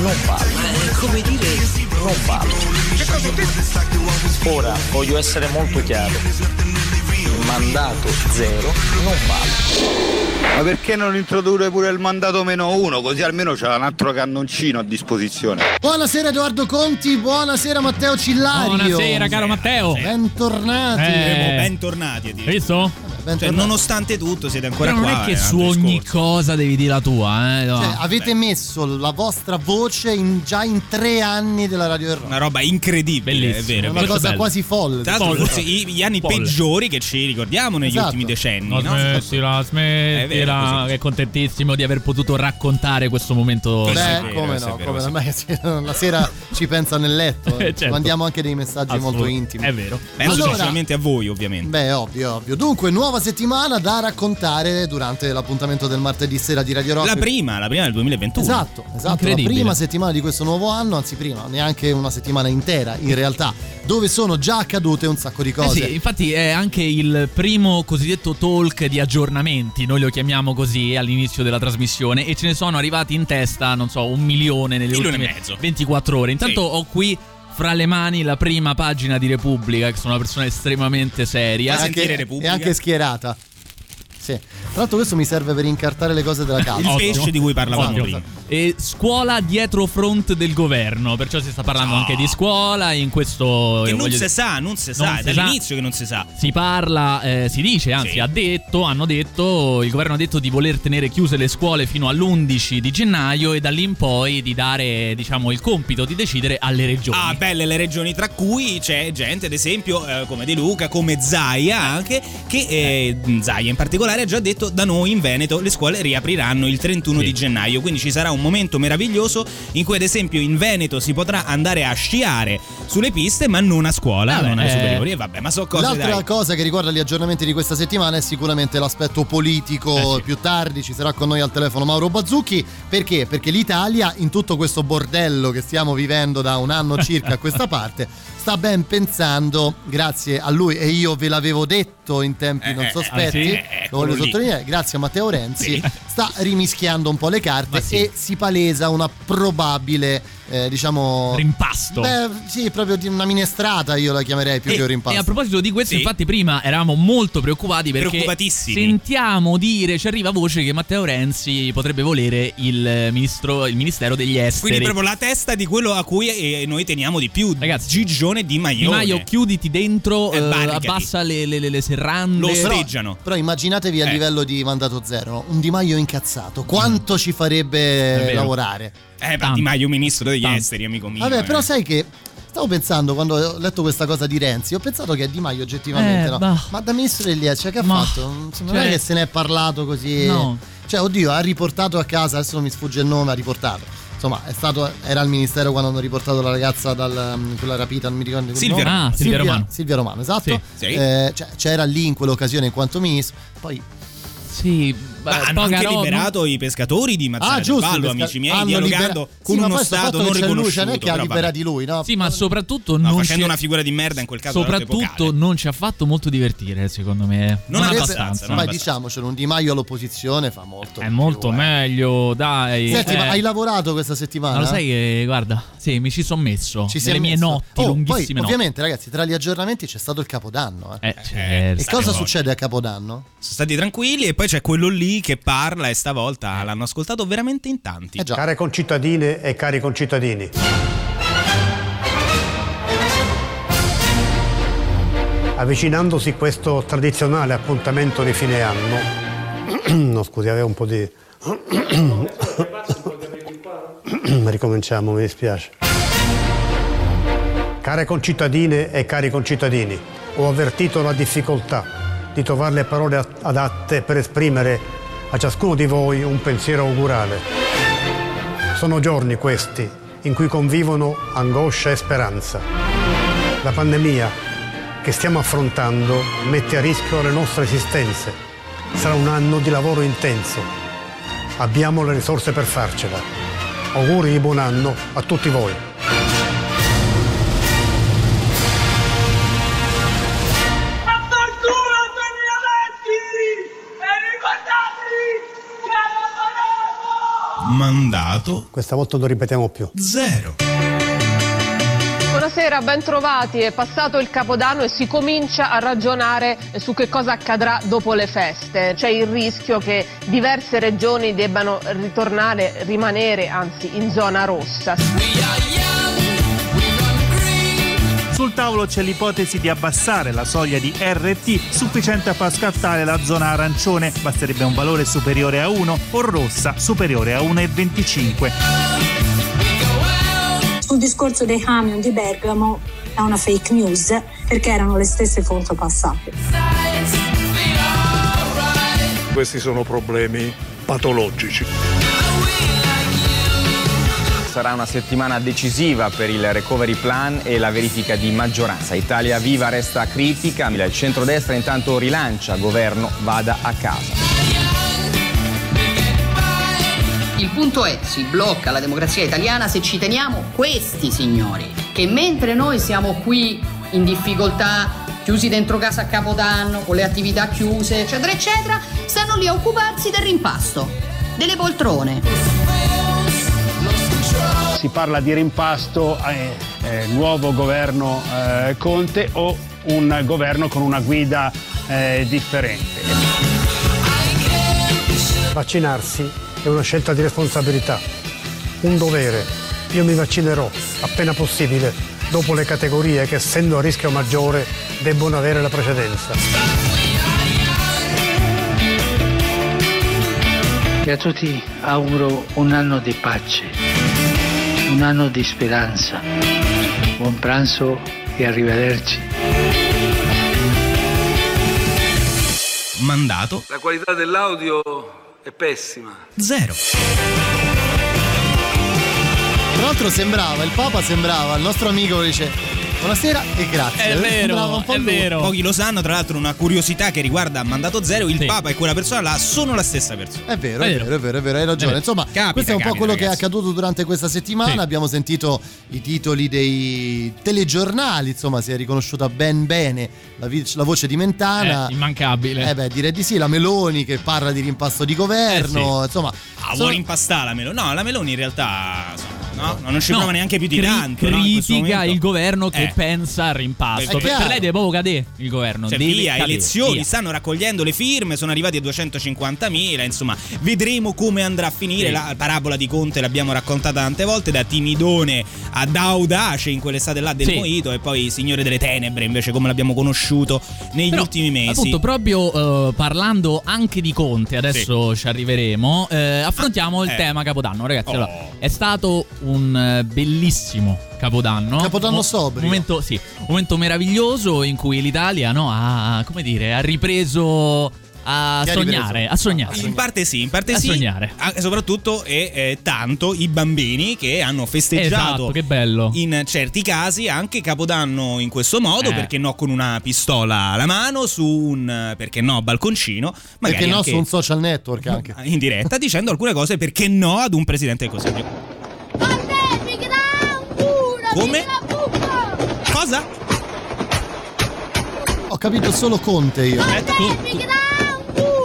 Non vale. Come dire, Non vale. Ora voglio essere molto chiaro. Il mandato zero non vale. Ma perché non introdurre pure il mandato meno uno? Così almeno c'è un altro cannoncino a disposizione. Buonasera Edoardo Conti, buonasera Matteo Cillario. Buonasera, caro Matteo. Bentornati. Eh. bentornati visto? Cioè, nonostante tutto, siete ancora Però non qua. è che un su ogni discorso. cosa devi dire la tua, eh. no. Cioè, avete messo la vostra voce in- già in tre anni della Radio del Rock. Una roba incredibile, Bellissimo. è vero. È è una vero. è cosa bello. quasi folle. Tra l'altro, forse i- gli anni Folle. peggiori che ci ricordiamo negli Esatto. ultimi decenni. No, no? smettila, È smettila, vero, che è contentissimo di aver potuto raccontare questo momento. Beh, è vero, come no, è vero, come è ma la sera ci pensa nel letto. Eh, certo. Mandiamo anche dei messaggi molto intimi. È vero. Penso Allora- specialmente a voi, ovviamente. Beh, ovvio, ovvio. Dunque, nuova settimana da raccontare durante l'appuntamento del martedì sera di Radio Rock. La prima, la prima del 2021. Esatto, esatto, la prima settimana di questo nuovo anno, anzi prima, neanche una settimana intera in realtà, dove sono già accadute un sacco di Eh cose. sì, infatti è anche il primo cosiddetto talk di aggiornamenti, noi lo chiamiamo così all'inizio della trasmissione e ce ne sono arrivati in testa, non so, un milione nelle Milione ultime mezzo. 24 ore. Intanto Sì. ho qui fra le mani la prima pagina di Repubblica, che sono una persona estremamente seria. E anche, Repubblica. e anche schierata. Sì. Tra l'altro questo mi serve per incartare le cose della casa. Il Ottimo. pesce di cui parlavamo Ottimo. prima. E scuola dietro front del governo, perciò si sta parlando No. anche di scuola in questo... Che non si dire- sa, non si sa, è si sa. dall'inizio che non si sa. Si parla, eh, si dice, anzi Sì. ha detto, hanno detto, il governo ha detto di voler tenere chiuse le scuole fino all'11 di gennaio e da lì in poi di dare, diciamo, il compito di decidere alle regioni. Ah, belle le regioni, tra cui c'è gente, ad esempio, eh, come De Luca, come Zaia anche, che eh, Zaia in particolare ha già detto da noi in Veneto le scuole riapriranno il 31 Sì. di gennaio, quindi ci sarà un momento meraviglioso in cui ad esempio in Veneto si potrà andare a sciare sulle piste ma non a scuola, Vabbè, non alle eh. superiori e vabbè, ma so cose L'altra dai. cosa che riguarda gli aggiornamenti di questa settimana è sicuramente l'aspetto politico. Eh sì. Più tardi ci sarà con noi al telefono Mauro Bazzucchi. Perché? Perché l'Italia, in tutto questo bordello che stiamo vivendo da un anno circa a questa parte, sta ben pensando, grazie a lui, e io ve l'avevo detto in tempi Eh, non eh, sospetti, eh, sì, lo voglio lì. sottolineare, grazie a Matteo Renzi, Sì. Sta rimischiando un po' le carte sì. e si palesa una probabile, eh, diciamo... Rimpasto. Beh, sì, proprio di una minestrata io la chiamerei più E, che un e rimpasto. a proposito di questo, Sì. infatti, prima eravamo molto preoccupati perché Preoccupatissimi. sentiamo dire, ci arriva voce che Matteo Renzi potrebbe volere il, ministro, il ministero degli esteri. Quindi proprio la testa di quello a cui eh, noi teniamo di più, Ragazzi, Gigione Di Di Maio. Maio, chiuditi dentro, Eh, eh, abbassa le, le- le- le serrande. Lo Però- osteggiano. Però immaginatevi a Eh. livello di mandato zero, un Di Maio incazzato, quanto ci È farebbe lavorare? Eh, ma Tanto. Di Maio, ministro degli Tanto. esteri, amico mio. Vabbè, eh. però sai che stavo pensando quando ho letto questa cosa di Renzi, ho pensato che Di Maio oggettivamente Eh, no. bah. Ma da ministro degli esteri che ha Ma- fatto? Non cioè- è che se ne è parlato così. No. Cioè, oddio, ha riportato a casa, adesso non mi sfugge il nome, ha riportato. Insomma, è stato, era al ministero quando hanno riportato la ragazza dalla quella rapita, non mi ricordo il Silvia. Romano. Ah, Silvia Romano. Silvia Romano, esatto. Sì, sì. Eh, cioè, c'era lì in quell'occasione in quanto ministro. Poi Sì, hanno anche roba- liberato i pescatori di Mazzara Ah, del giusto. Vallo, pesca- amici miei, hanno dialogando libera- con Sì, uno Stato non riconosciuto. non è che ha però libera vabbè. di lui, no? Sì, ma soprattutto No, non facendo una figura di merda in quel caso. Soprattutto non ci ha fatto molto divertire, secondo me. Non Sarebbe- abbastanza, non ma abbastanza. diciamocelo, un Di Maio all'opposizione fa molto. È molto più, eh. meglio, dai. Senti, eh. ma hai lavorato questa settimana? Ma lo sai che, guarda, sì, mi ci sono messo. Ci nelle mie notti, Oh, lunghissime ovviamente, ragazzi, tra gli aggiornamenti c'è stato il Capodanno. Eh. Eh, certo. e cosa succede a Capodanno? Sono stati tranquilli e poi c'è quello lì che parla e stavolta l'hanno ascoltato veramente in tanti. Eh. Care concittadine e cari concittadini. Avvicinandosi questo tradizionale appuntamento di fine anno, no scusi, avevo un po' di... Ricominciamo, mi dispiace. Care concittadine e cari concittadini, ho avvertito la difficoltà di trovare le parole adatte per esprimere a ciascuno di voi un pensiero augurale. Sono giorni questi in cui convivono angoscia e speranza. La pandemia che stiamo affrontando mette a rischio le nostre esistenze. Sarà un anno di lavoro intenso. Abbiamo le risorse per farcela. Auguri di buon anno a tutti voi. Mandato Questa volta non ripetiamo più. zero. Buonasera, ben trovati. È passato il Capodanno e si comincia a ragionare su che cosa accadrà dopo le feste. C'è il rischio che diverse regioni debbano ritornare, rimanere anzi in zona rossa. Sul tavolo c'è l'ipotesi di abbassare la soglia di RT sufficiente a far scattare la zona arancione, basterebbe un valore superiore a 1 o rossa superiore a 1,25. Sul discorso dei camion di Bergamo è una fake news perché erano le stesse foto passate. Questi sono problemi patologici. Sarà una settimana decisiva per il recovery plan e la verifica di maggioranza. Italia Viva resta critica, il centrodestra intanto rilancia, governo vada a casa. Il punto è, si blocca la democrazia italiana se ci teniamo questi signori, che mentre noi siamo qui in difficoltà, chiusi dentro casa a Capodanno, con le attività chiuse, eccetera, eccetera, stanno lì a occuparsi del rimpasto, delle poltrone. Si parla di rimpasto eh, eh, nuovo governo eh, Conte o un governo con una guida eh, differente. Vaccinarsi è una scelta di responsabilità, un dovere. Io mi vaccinerò appena possibile dopo le categorie che essendo a rischio maggiore debbono avere la precedenza. E a tutti auguro un anno di pace, un anno di speranza. Buon pranzo e arrivederci. Mandato La qualità dell'audio è pessima. zero. Tra l'altro sembrava, il Papa sembrava, il nostro amico dice buonasera e grazie. È vero, un po' è vero. Pochi lo sanno, tra l'altro una curiosità che riguarda Mandato Zero, il Papa e quella persona là sono la stessa persona. È vero, è vero, è vero, è vero, hai ragione. È vero. Insomma, Capita, questo è un po' capita, quello che è ragazzi. accaduto durante questa settimana. Sì. Abbiamo sentito i titoli dei telegiornali, insomma, si è riconosciuta ben bene la, vi- la voce di Mentana. Eh, immancabile. Eh beh, direi di sì, la Meloni che parla di rimpasto di governo, Eh sì. insomma. Ah, sono- vuole impastare la Meloni? No, la Meloni in realtà no, no, non ci No, prova neanche più di cri- tanto. no, critica momento. il governo che Eh. Pensa al rimpasto. Per, per lei deve proprio cadere il governo. Cioè, via, cadere, elezioni, via. stanno raccogliendo le firme, sono arrivati a 250.000, insomma, vedremo come andrà a finire. Sì. La parabola di Conte l'abbiamo raccontata tante volte, da timidone ad audace in quell'estate là del Sì. Moito e poi Signore delle Tenebre, invece come l'abbiamo conosciuto negli Però, ultimi mesi. Appunto, proprio eh, parlando anche di Conte, adesso ci arriveremo. eh, affrontiamo il eh. tema Capodanno, ragazzi. Oh. Allora, è stato un eh, bellissimo Capodanno. Capodanno Mo- sobrio. Un momento, sì, un momento meraviglioso in cui l'Italia no, ha, come dire, ha ripreso a sognare, a sognare. In parte sì, in parte A sì. sognare. Soprattutto e eh, tanto i bambini che hanno festeggiato Esatto, che bello. in certi casi anche Capodanno in questo modo, Eh. perché no con una pistola alla mano, su un perché no balconcino, Perché no, anche su un social network anche. in diretta dicendo alcune cose perché no ad un presidente del Consiglio. Come? Cosa? Ho capito solo Conte io. Ah, pinne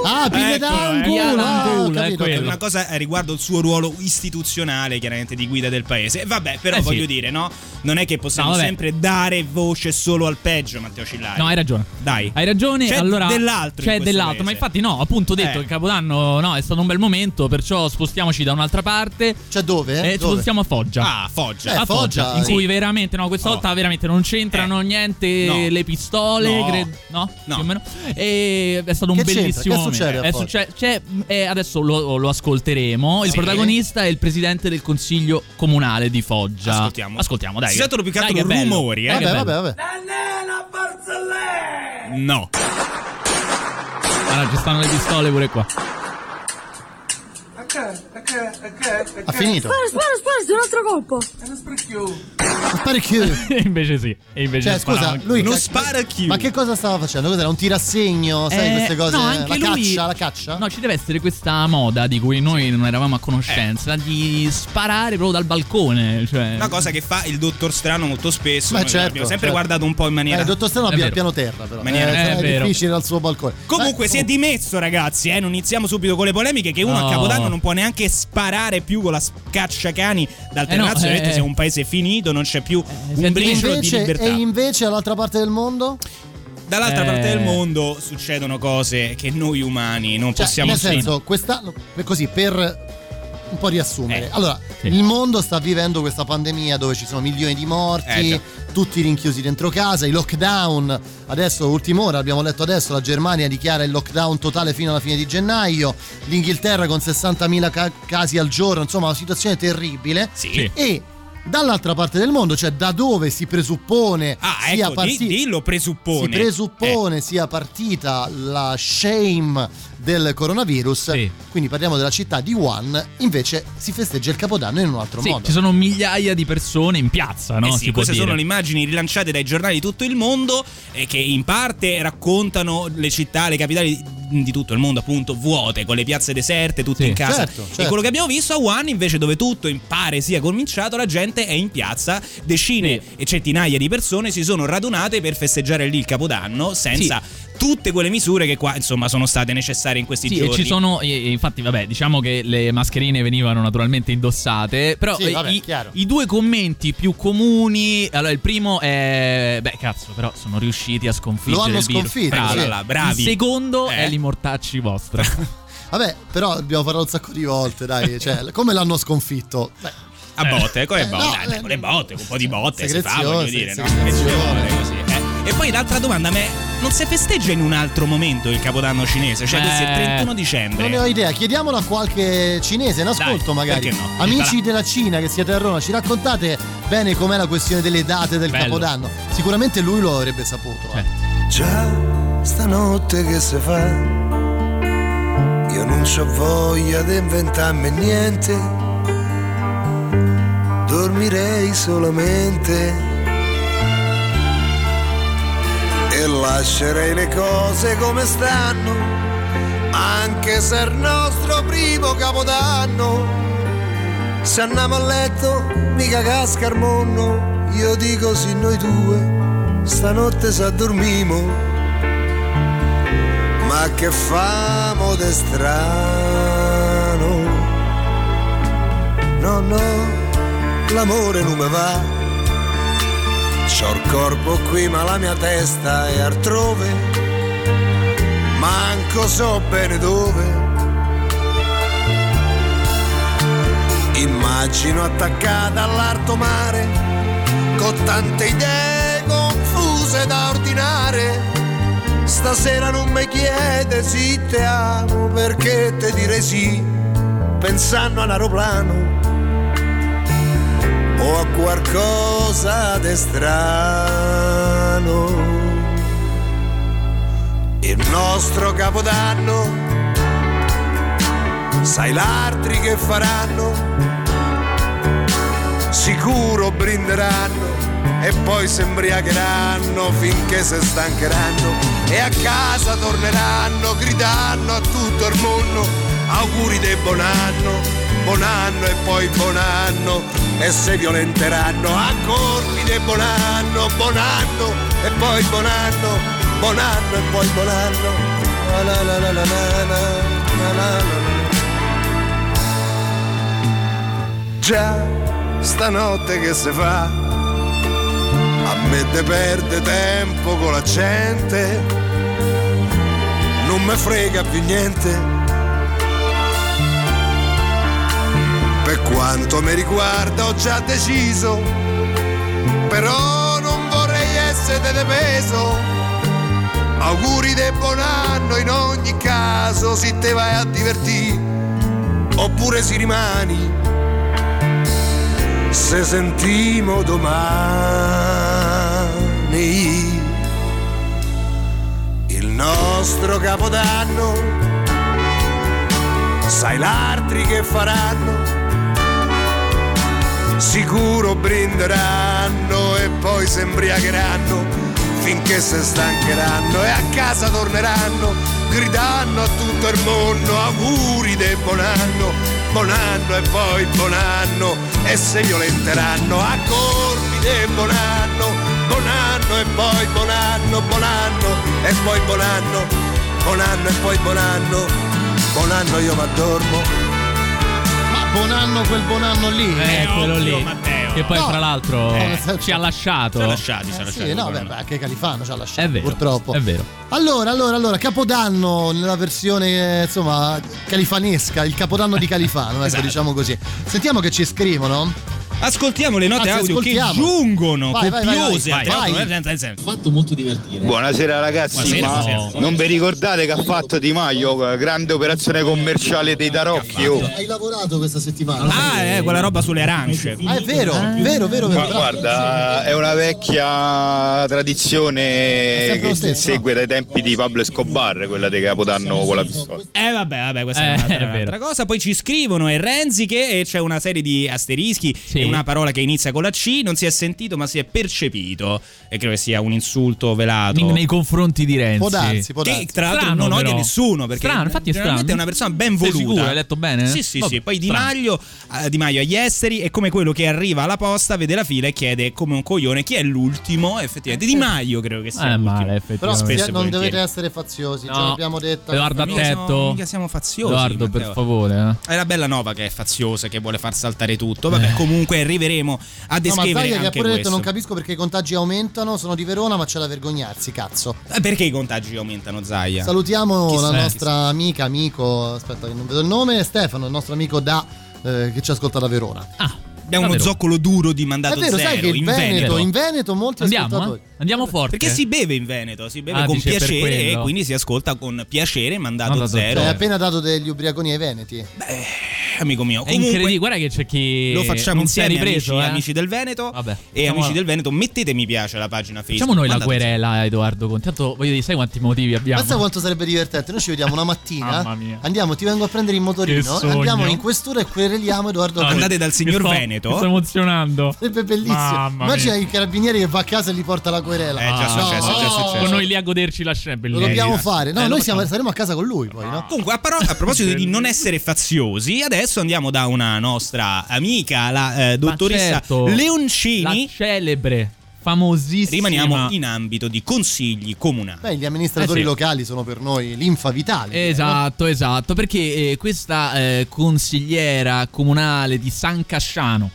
Eccolo, da un eh. culo. Pinne ah, da un ho culo, è. Una cosa eh, riguardo il suo ruolo istituzionale, chiaramente di guida del paese. Vabbè, però Eh sì. voglio dire, no? Non è che possiamo No, sempre dare voce solo al peggio, Matteo Cillari. No, hai ragione. Dai. Hai ragione, C'è allora dell'altro C'è dell'altro, paese. ma infatti no, appunto ho detto Eh. che Capodanno no, è stato un bel momento, perciò spostiamoci da un'altra parte. Cioè dove? E ci Dove? spostiamo a Foggia. Ah, Foggia. Eh, a Foggia, Foggia, in sì. cui veramente no, questa Oh. volta veramente non c'entrano Eh. niente No. le pistole, No. cre- no? No. Più o meno. E è stato un Che bellissimo. Succede È succe- c'è- eh, adesso lo, lo ascolteremo. Il Sì. protagonista è il presidente del consiglio comunale di Foggia. Ascoltiamo. Ascoltiamo, dai. Si sentono più che altro rumori, eh. Vabbè, vabbè, vabbè. No. Allora, ci stanno le pistole pure qua. A casa, a Ha finito. Spara, spara, spara, un altro colpo. Parecchio. E invece sì. E invece Cioè, scusa, lui Non spara chiù. Ma che cosa stava facendo? Cos'era? Un tirassegno? Sai Eh, queste cose? no, anche la lui- caccia, la caccia? No, ci deve essere questa moda di cui noi non eravamo a conoscenza, di sparare proprio dal balcone. Cioè... Una cosa che fa il dottor Strano molto spesso. Beh, noi certo, l'abbiamo sempre certo. guardato un po' in maniera. Eh, il dottor Strano È vero. piano terra, però. Maniera- Eh, è è vero. difficile dal suo balcone. Comunque Eh, si è dimesso, ragazzi. Eh? Non iniziamo subito con le polemiche. Che uno No. a Capodanno non può neanche sparare più con la scacciacani dal Eh no, terrazzo. eh. Vedete, siamo un paese finito, non c'è più un e briciolo di libertà. e invece all'altra parte del mondo? Dall'altra Eh. parte del mondo succedono cose che noi umani non Cioè, possiamo nel senso, quest'anno, per- così per un po' riassumere. Eh, allora, sì. il mondo sta vivendo questa pandemia dove ci sono milioni di morti, Eh, tutti rinchiusi dentro casa, i lockdown. Adesso, ultima ora, abbiamo letto adesso, la Germania dichiara il lockdown totale fino alla fine di gennaio, l'Inghilterra con 60.000 ca- casi al giorno, insomma, una situazione terribile. Sì. E dall'altra parte del mondo, cioè da dove si presuppone Ah, sia ecco, partita dillo presuppone. si presuppone sia partita la shame del coronavirus, Sì. quindi parliamo della città di Wuhan, invece si festeggia il Capodanno in un altro Sì, modo. ci sono migliaia di persone in piazza, no? Eh sì, queste sono le immagini rilanciate dai giornali di tutto il mondo e che in parte raccontano le città, le capitali di tutto il mondo appunto vuote, con le piazze deserte, tutti Sì. in casa. Certo, E certo. quello che abbiamo visto a Wuhan invece dove tutto in pare sia cominciato, la gente è in piazza, decine e centinaia di persone si sono radunate per festeggiare lì il Capodanno senza tutte quelle misure che qua insomma sono state necessarie in questi Sì, giorni. e ci sono, e- infatti, vabbè, diciamo che le mascherine venivano naturalmente indossate, però Sì, eh, vabbè, i, i due commenti più comuni, allora il primo è, beh, cazzo, però sono riusciti a sconfiggere Lo hanno sconfitto. Là, bravi. Il secondo Eh. è li mortacci vostra. Vabbè, però abbiamo parlato un sacco di volte, dai, cioè, come l'hanno sconfitto? Beh, A botte, con le Eh, botte, no, dai, eh, con le botte, con un po' di botte si fa, voglio sì, dire, no? Che ci vuole così, eh? E poi l'altra domanda, ma non si festeggia in un altro momento il Capodanno cinese? Cioè, questo è il Eh, 31 dicembre. non ne ho idea, chiediamolo a qualche cinese in ascolto Dai, magari. no? Amici Sarà. della Cina che siete a Roma, ci raccontate bene com'è la questione delle date del Bello. Capodanno? Sicuramente lui lo avrebbe saputo. eh. Già stanotte che si fa, io non c'ho voglia di inventarmi niente, dormirei solamente e lascerei le cose come stanno, anche se è il nostro primo capodanno. Se andiamo a letto, mica casca il mondo, io dico sì noi due, stanotte s'addormimo, ma che famo de strano, no no, l'amore non mi va, c'ho il corpo qui ma la mia testa è altrove, manco so bene dove. Immagino attaccata all'alto mare, con tante idee confuse da ordinare. Stasera non mi chiede se te amo, perché te direi sì, pensando a un aeroplano o a qualcosa di strano. Il nostro capodanno sai l'altri che faranno? Sicuro brinderanno e poi si imbriacheranno finché si stancheranno e a casa torneranno gridando a tutto il mondo auguri di buon anno, buon anno e poi buon anno e se violenteranno a colpi di buon anno, buon anno e poi buon anno, buon anno e poi buon anno. La la la la la la la la. Già stanotte che si fa a me te perde tempo con la gente non mi frega più niente Per quanto mi riguarda ho già deciso, però non vorrei essere de. Auguri di buon anno in ogni caso, se te vai a divertire, oppure si rimani se sentimo domani il nostro capodanno sai l'altri che faranno? Sicuro brinderanno e poi si imbriagheranno finché se stancheranno e a casa torneranno gridando a tutto il mondo auguri del buon anno, buon anno e poi buon anno e se violenteranno a colpi del buon anno, buon anno e poi buon anno, buon anno e poi buon anno, buon anno e poi buon anno, buon anno io mi addormo. Buon anno quel buon anno lì. Eh, quello lì. Che poi, No. tra l'altro, Eh, ci ha lasciato. Ci ha lasciati, ci ha lasciati. Sì, no, beh, beh, anche Califano ci ha lasciato. È vero. Purtroppo. È vero. Allora, allora, allora, Capodanno nella versione, eh, insomma, califanesca, il Capodanno di Califano, ecco, Esatto. diciamo così. Sentiamo che ci scrivono. Ascoltiamo le note Anzi, audio che ascoltiamo. giungono, Vai, vai, vai, copiose vai, al teatro, vai. eh, Fatto molto divertire. Buonasera ragazzi, Buonasera, ma buonasera. non vi ricordate che ha fatto Di Maio, grande operazione commerciale dei tarocchi? Oh. Hai lavorato questa settimana? Ah, eh, quella roba sulle arance. Ah, è vero, vero, vero, vero. Ma bravo. guarda, è una vecchia tradizione che stesso, segue dai tempi di Pablo Escobar, quella di Capodanno con la pistola. Eh vabbè, vabbè, questa Eh, è un'altra, è un'altra cosa. Poi ci scrivono e Renzi che e c'è una serie di asterischi e una parola che inizia con la C, non si è sentito ma si è percepito e credo che sia un insulto velato. Nei- Nei confronti di Renzi. Può darsi, può Che darsi. tra l'altro Strano, non odia però. nessuno perché Strano, infatti è strano. è una persona ben Sei voluta. sicuro? Hai letto bene? Sì, sì, Vabbè, sì. Poi Di. Maio, eh, Di Maio agli esteri è come quello che arriva alla posta, vede la fila e chiede come un coglione chi è l'ultimo. Effettivamente Di Maio credo che sia. Eh, male, Però effettivamente. Spesso e non volentieri. dovete essere faziosi, ce No. l'abbiamo detto. Edoardo, attento. mica siamo faziosi. Edoardo, per favore. eh. È la bella nova che è faziosa, che vuole far saltare tutto. Vabbè, comunque arriveremo a No, ma descrivere Zaglia che ha anche pure detto non capisco perché i contagi aumentano, sono di Verona ma c'è da vergognarsi, cazzo. Eh, Perché i contagi aumentano, Zaia? Salutiamo Chissà, la nostra amica, amico, aspetta che non vedo il nome, Stefano, il nostro amico da eh, che ci ascolta da Verona. Abbiamo uno Davvero? zoccolo duro di mandato È vero, zero sai che in Veneto, Veneto. in Veneto molti Andiamo? ascoltatori. eh? Andiamo forte. Perché si beve in Veneto, si beve Ah, con piacere e quindi si ascolta con piacere mandato Mandato zero. Hai appena dato degli ubriaconi ai veneti. Eh, amico mio, È comunque incredibile, guarda che c'è chi lo facciamo non si è insieme ripreso, amici, eh. amici del Veneto Vabbè, e amici del Veneto mettete mi piace alla pagina Facebook. Facciamo noi la querela, Edoardo Conti. Tanto voglio dire, sai quanti motivi abbiamo? Pensa quanto sarebbe divertente. Noi ci vediamo una mattina. Mamma mia. Andiamo, ti vengo a prendere in motorino. Andiamo in questura e quereliamo Edoardo Conti. Andate dal signor Mi sto- Veneto. Mi sto emozionando. Sarebbe bellissimo. Mamma Immagina mia. il carabiniere che va a casa e gli porta la querela. Eh, già No, successo, è già no, successo. Con noi lì a goderci la scena. Lo dobbiamo fare. No, Eh, noi saremo a casa con lui poi, no? Comunque, a, a proposito di non essere faziosi, adesso andiamo da una nostra amica, la eh, dottoressa certo, Leoncini. La celebre, famosissima. Rimaniamo in ambito di consigli comunali. Beh, gli amministratori Eh sì. locali sono per noi linfa vitale. Esatto, esatto, perché eh, questa eh, consigliera comunale di San Casciano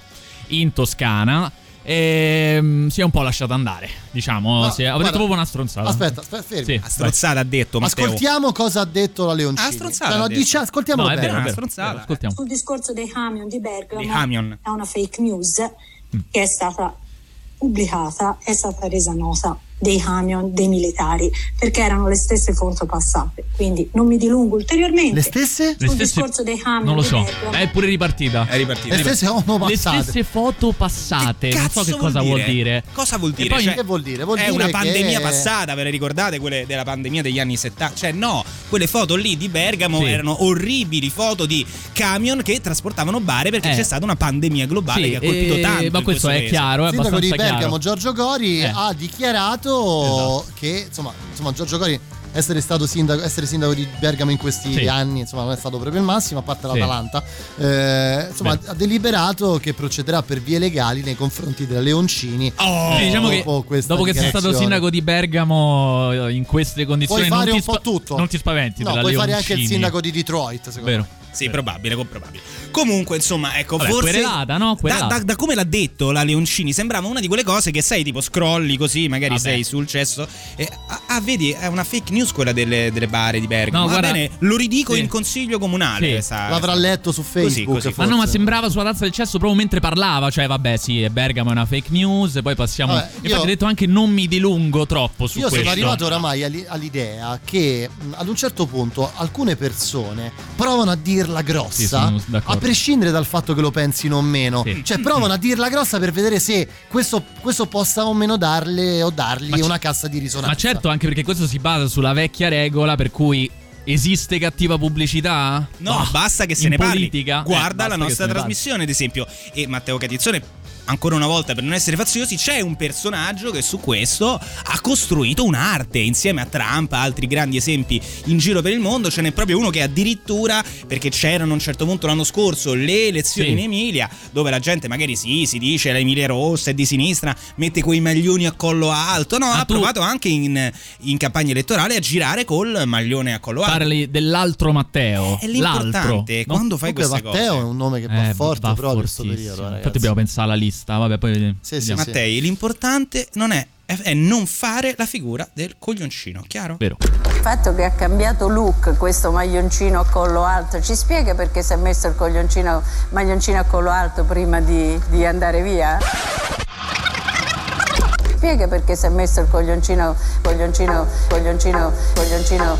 in Toscana ehm, si è un po' lasciata andare, diciamo, No, si è, ha guarda, detto proprio una stronzata. Aspetta, aspetta, fermi. Sì, A strozzata ha detto Matteo. Ascoltiamo cosa ha detto la Leoncini. Ah, stronzata No, dice- ascoltiamo No, è bene. vero, stronzata. ascoltiamo. Sul discorso dei camion di Bergamo Dei camion. è una fake news che è stata pubblicata, è stata resa nota dei camion dei militari perché erano le stesse foto passate. Quindi non mi dilungo ulteriormente. Le stesse? Le Sul stesse- discorso dei camion Non lo so, Bergamo. è pure ripartita. È ripartita. Le stesse Le passate. stesse foto passate, non so Cazzo che cosa vuol dire. Cosa vuol dire? poi- Cioè, Che vuol dire? Vuol è dire una che- pandemia passata, ve le ricordate quelle della pandemia degli anni 70? Cioè no, quelle foto lì di Bergamo Sì. erano orribili foto di camion che trasportavano bare perché Eh. c'è stata una pandemia globale Sì, che ha colpito eh, tanto. ma in questo è paese. chiaro, è Il sindaco di Bergamo chiaro. Giorgio Gori Eh. ha dichiarato che insomma, insomma Giorgio Gori essere stato sindaco, essere sindaco di Bergamo in questi Sì. anni insomma non è stato proprio il massimo a parte Sì. l'Atalanta Eh, insomma Beh. ha deliberato che procederà per vie legali nei confronti della Leoncini Oh, Sì, diciamo che dopo che sei stato sindaco di Bergamo eh, in queste condizioni Puoi fare non un ti po' tutto. Non ti spaventi no puoi fare anche il Leoncini. sindaco di Detroit secondo Vero. me Sì, probabile, co- probabile. Comunque, insomma, ecco, Vabbè, forse. querelata, no? Da, Querelata. da- da come l'ha detto la Leoncini, sembrava una di quelle cose che sai, tipo scrolli così, magari Vabbè. sei sul cesso. E, ah, ah, vedi, è una fake news quella delle, delle bare di Bergamo. No, Va guarda- bene, lo ridico Sì. in consiglio comunale. Sì. questa- l'avrà letto su Facebook così. Ma forse. no, ma sembrava sulla tazza del cesso proprio mentre parlava. Cioè, vabbè, sì, è Bergamo è una fake news. Poi passiamo. Vabbè, Infatti, io- ha detto anche non mi dilungo troppo su Io questo. sono arrivato oramai alli- all'idea che ad un certo punto alcune persone provano a dirla Sì, grossa, d'accordo. a prescindere dal fatto che lo pensino o meno. Sì. Cioè, provano a dirla grossa per vedere se questo, questo possa o meno darle o dargli Ma c- una cassa di risonanza. Ma certo, anche perché questo si basa sulla vecchia regola per cui Esiste cattiva pubblicità? No, basta che se ne parli. politica? Guarda Eh, la nostra parli. trasmissione, ad esempio. E Matteo Catizzone. Ancora una volta, per non essere faziosi, c'è un personaggio che su questo ha costruito un'arte insieme a Trump, altri grandi esempi in giro per il mondo. Ce n'è proprio uno che addirittura, perché c'erano a un certo punto l'anno scorso le elezioni Sì. in Emilia, dove la gente magari sì, si dice l'Emilia rossa è di sinistra, mette quei maglioni a collo alto. No, Ah, ha tu- provato anche in, in campagna elettorale a girare col maglione a collo alto. Parli dell'altro Matteo. È l'importante, l'altro. no? quando fai Comunque queste Matteo cose. è un nome che va Eh, forte va però in questo periodo, ragazzi. Infatti dobbiamo pensare alla lista. Vabbè, poi Sì, sì, vediamo. Mattei, l'importante non è, è non fare la figura del coglioncino, chiaro? Vero. Il fatto che ha cambiato look questo maglioncino a collo alto, ci spiega perché si è messo il coglioncino, maglioncino a collo alto prima di, di andare via? Spiega perché si è messo il coglioncino, coglioncino, coglioncino, coglioncino,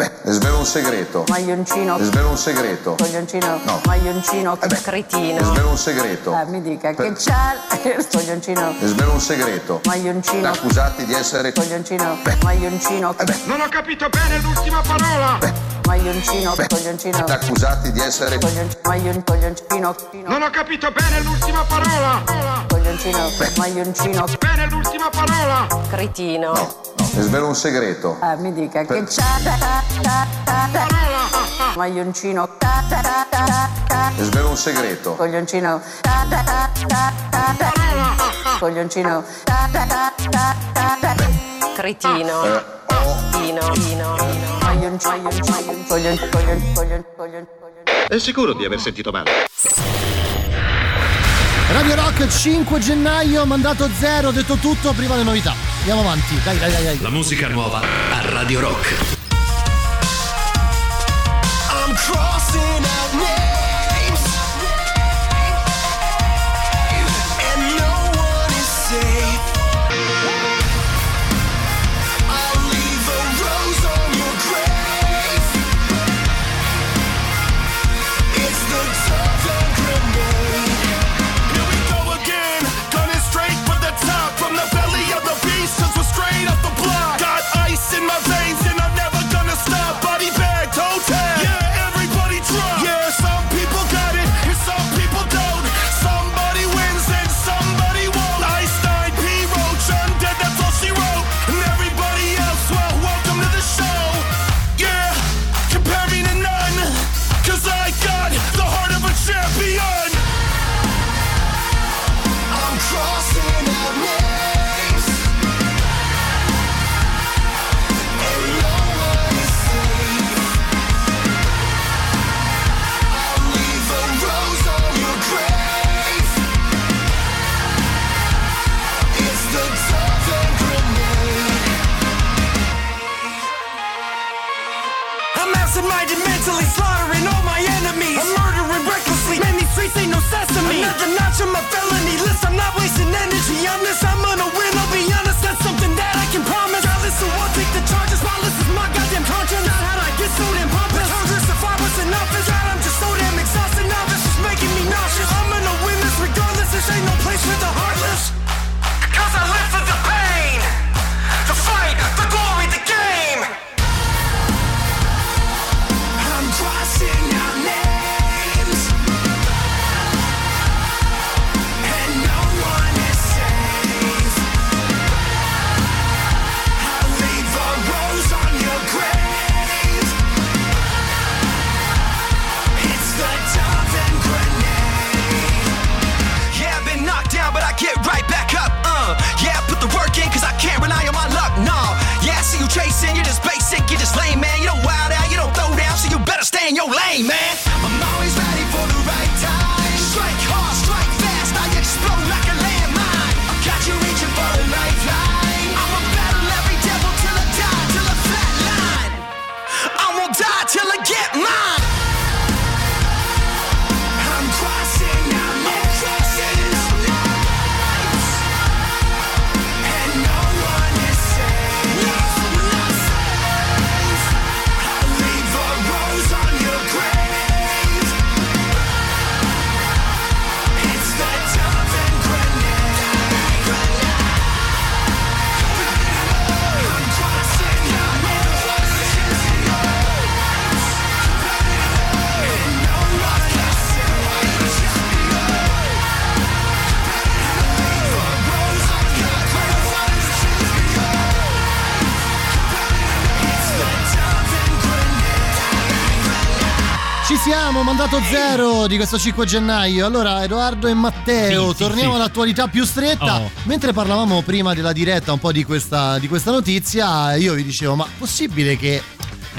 Beh, svelo un segreto. maglioncino, svelo un segreto. coglioncino, No. maglioncino, Le cretino. svelo un segreto. Ah, mi dica Per- che c'ha Le svelo un segreto. maglioncino, Accusati di essere. coglioncino, maglioncino, Non ho capito bene l'ultima parola. Maglioncino, coglioncino, Accusati di essere. coglioncino, Non ho capito bene l'ultima parola. coglioncino, maglioncino, Bene l'ultima parola. cretino. Le svelo un segreto. Ah, mi dica Per- che c'ha ta- ta- maglioncino, svelo un segreto. coglioncino, coglioncino, cretino, Eh, Tino, È sicuro di aver sentito male? Radio Rock 5 gennaio, mandato zero, detto tutto, prima le novità. Andiamo avanti, dai dai dai. dai. La musica nuova a Radio Rock. I'm crossing out names, Another notch on my felony list. I'm not wasting energy on this. I'm gonna win. Zero di questo 5 gennaio. Allora, Edoardo e Matteo, sì, torniamo sì. all'attualità più stretta. Oh. Mentre parlavamo prima della diretta un po' di questa, di questa notizia, io vi dicevo, ma possibile che...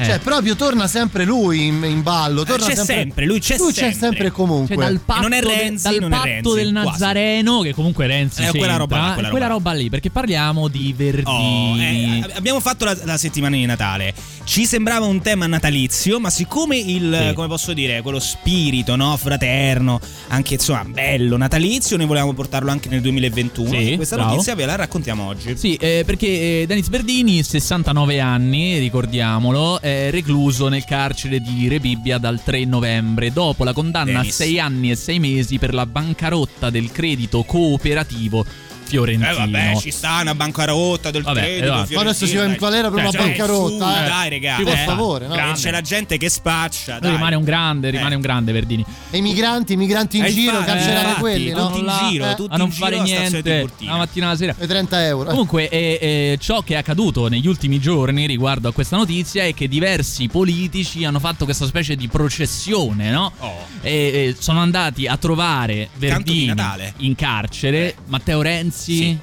Eh. Cioè, proprio torna sempre lui in, in ballo. Torna c'è sempre, lui c'è lui c'è sempre. sempre e comunque. Cioè, dal patto, non è Renzi, dal non è patto Renzi, del quasi. Nazareno, che comunque Renzi Eh, quella c'entra, roba là, quella è quella roba roba lì, perché parliamo di Oh, Verdini. eh, abbiamo fatto la, la settimana di Natale. Ci sembrava un tema natalizio, ma siccome il, Sì. come posso dire, quello spirito, no, fraterno, anche insomma bello, natalizio, noi volevamo portarlo anche nel 2021. Sì, Questa bravo. notizia ve la raccontiamo oggi. Sì, eh, perché eh, Denis Verdini, 69 anni, ricordiamolo, è recluso nel carcere di Rebibbia dal 3 novembre, dopo la condanna Denis. a 6 anni e 6 mesi per la bancarotta del credito cooperativo fiorentino. Eh vabbè, ci sta una bancarotta del Vabbè, credito. esatto. Ma adesso ci va in qual era proprio Cioè, una bancarotta? su, eh. Dai. Sì, per eh. favore, no? E C'è la gente che spaccia. Dai. rimane un grande, rimane Eh. un grande Verdini. E i migranti, i migranti in Eh, giro, infatti, cancerare infatti, quelli, no? tutti in giro, eh, tutti a non in fare niente la mattina alla sera. E 30 euro. Comunque, eh, eh, ciò che è accaduto negli ultimi giorni riguardo a questa notizia è che diversi politici hanno fatto questa specie di processione, no? Oh. E, eh, sono andati a trovare Verdini in carcere, Eh. Matteo Renzi. Sì.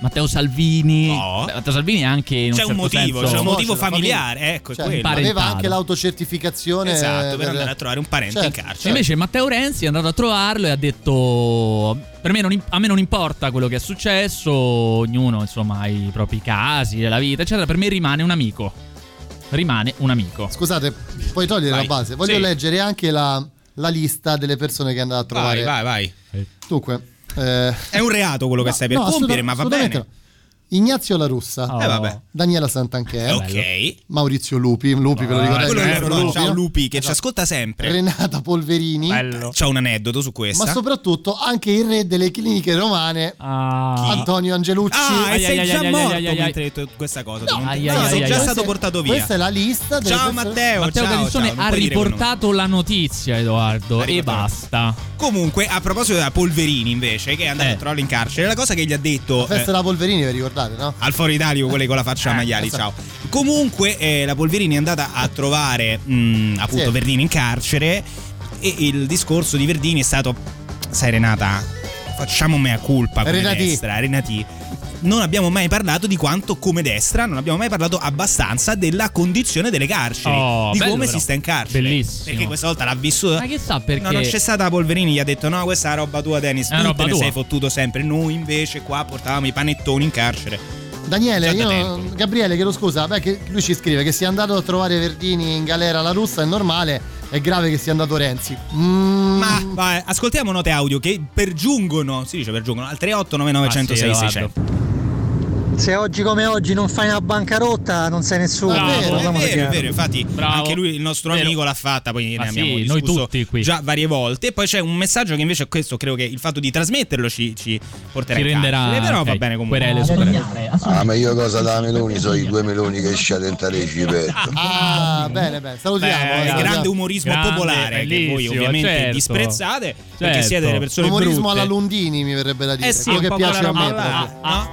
Matteo Salvini, No. Beh, Matteo Salvini è anche in un C'è un certo motivo, senso- c'è un motivo familiare, ecco, è Cioè, quello. aveva anche l'autocertificazione Esatto, per per- andare a trovare un parente Certo. in carcere. E invece Matteo Renzi è andato a trovarlo e ha detto: per me non, A me non importa quello che è successo, ognuno insomma ha i propri casi, la vita, eccetera. Per me rimane un amico. Rimane un amico. Scusate, puoi togliere Vai. la base. Voglio Sì. leggere anche la, la lista delle persone che è andato a trovare. Vai, vai, vai. Dunque, eh, È un reato quello che no, stai per no, compiere, ma va bene. no. Ignazio La Russa, Oh. Eh, vabbè. Daniela Santanchè, Ok. Maurizio Lupi, Lupi ve lo Ah, ricordate? nostro Lupi, ciao no? Lupi che ci Esatto. ascolta sempre. Renata Polverini, C'ho un aneddoto su questa. ma soprattutto anche il re delle cliniche romane, Ah. Antonio Angelucci. Ah, e Ai, sei ai, già ai, morto ai, mentre hai detto questa cosa. Ai, no, ai, sei già stato portato via. Questa è la lista Ciao persone- Matteo, Matteo non ha riportato la notizia, Edoardo, e basta. Comunque, a proposito della Polverini, invece, che è andato Eh. a trovarlo in carcere, la cosa che gli ha detto. La festa eh, della Polverini, vi ricordate, no? al Foro Italia, quelle con la faccia a Eh, maiali, esatto. ciao. Comunque, eh, la Polverini è andata a trovare mh, appunto Sì. Verdini in carcere. E il discorso di Verdini è stato: Sai, Renata, facciamo mea culpa come Renati. destra, Renati. Non abbiamo mai parlato di quanto, come destra, non abbiamo mai parlato abbastanza della condizione delle carceri, Oh, di come però. si sta in carcere. Bellissimo. Perché questa volta l'ha vissuto. Ma chissà perché. No, non c'è stata la Polverini, gli ha detto: No, questa è roba tua, Dennis. Tu roba te ne tua." sei fottuto sempre. Noi invece qua portavamo i panettoni in carcere. Daniele, io. Gabriele, chiedo scusa, beh, che lui ci scrive che sia andato a trovare Verdini in galera alla russa è normale, è grave che sia andato Renzi. Mm, Ma vai, ascoltiamo note audio che pergiungono, si dice pergiungono al 3899 106 Ah, sì, 600. Se oggi come oggi non fai una bancarotta, non sei nessuno. Bravo. È Parliamoci vero, è vero, infatti Bravo. anche lui, il nostro Vero. amico, l'ha fatta, poi ne sì, abbiamo noi discusso tutti qui. già varie volte. E poi c'è un messaggio che invece questo credo che il fatto di trasmetterlo ci, ci porterà Ci renderà carcere, però ok, va bene comunque. querele su querele. La meglio cosa da meloni sono i due meloni che sciate in tale cipetto. Ah, bene, bene, salutiamo. Beh, eh, Il salutiamo. grande umorismo Grande, popolare che voi ovviamente certo. disprezzate perché Certo. siete delle persone Umorismo brutte. alla Lundini mi verrebbe da dire, Eh sì, quello che piace a me. Ah,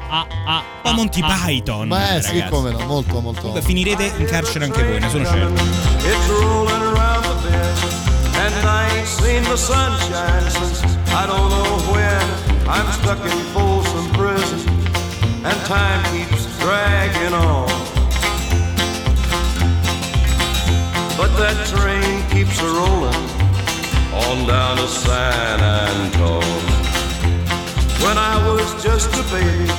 ah, Un po' Monty ah, ah. Python. Beh, ragazzi. sì, come no, molto, molto. Comunque finirete in carcere anche voi, ne sono certo. It's rolling around the bend, and I ain't seen the sunshine since I don't know when. I'm stuck in Folsom Prison, and time keeps dragging on. But that train keeps a rolling on down to San Antone. When I was just a baby,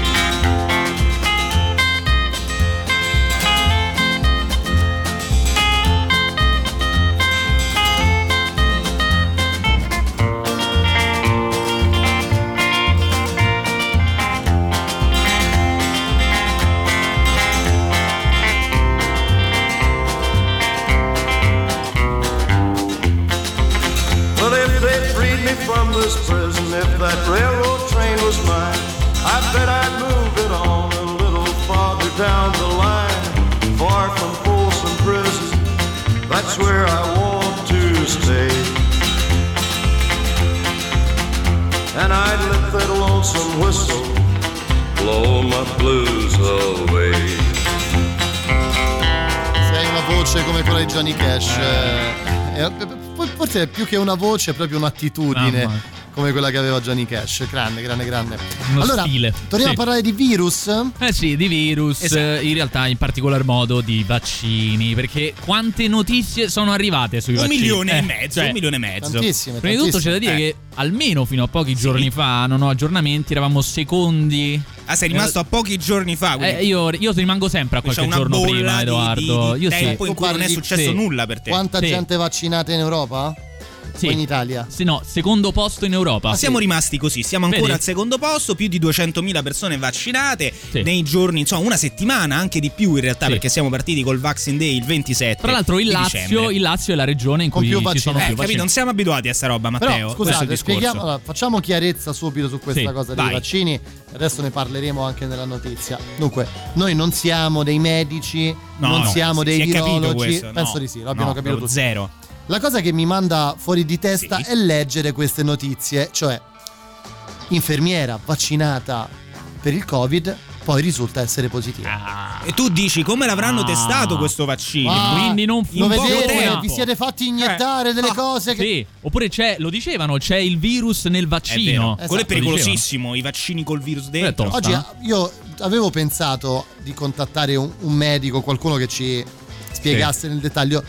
This prison, if that railroad train was mine, I bet I'd move it on a little farther down the line, far from Folsom Prison. That's where I want to stay. And I'd let that lonesome whistle blow my blues away. Se hai una voce come quella di Johnny Cash, eh, forse è più che una voce, è proprio un'attitudine. Come quella che aveva Johnny Cash, grande, grande, grande. Uno allora, stile. torniamo Sì. a parlare di virus. Eh sì, di virus, Esatto. eh, in realtà in particolar modo di vaccini, perché quante notizie sono arrivate sui Un vaccini? milione e Eh, mezzo, cioè, un milione e mezzo. Tantissime, Prima di tutto c'è da dire Eh. che almeno fino a pochi giorni fa, non ho aggiornamenti, eravamo secondi. Ah, sei rimasto a pochi giorni fa. quindi Eh, io, io rimango sempre a qualche giorno prima, di- Edoardo. di- di io tempo sì. in cui non è Sì. successo nulla per te. Quanta Sì. gente vaccinata in Europa? Sì. O in Italia? Sì, no, secondo posto in Europa. Ma siamo rimasti così, siamo ancora Vedi? al secondo posto, più di 200.000 persone vaccinate Sì. nei giorni, insomma, una settimana, anche di più in realtà, Sì. perché siamo partiti col Vaccine Day il 27. Tra l'altro il Lazio, il Lazio è la regione in cui più ci sono vaccinati. Eh, più vaccini. non siamo abituati a sta roba, Matteo. Però scusate, spieghiamo, allora, facciamo chiarezza subito su questa Sì, cosa dei vai. vaccini, adesso ne parleremo anche nella notizia. Dunque, noi non siamo dei medici, No, non no, siamo si- dei virologi, questo, no. penso di sì, lo abbiamo No, capito tutti. Zero. La cosa che mi manda fuori di testa Sì. è leggere queste notizie, cioè infermiera vaccinata per il Covid, poi risulta essere positiva. E tu dici come l'avranno Ah. testato questo vaccino? Ah, Quindi non Lo in poco vedete? Vi siete fatti iniettare Eh. delle Ah, cose che... Sì, oppure c'è, lo dicevano, c'è il virus nel È vaccino. vero. Esatto, Quello è lo pericolosissimo, i vaccini col virus dentro. Oggi Sta? io avevo pensato di contattare un, un medico, qualcuno che ci spiegasse nel dettaglio.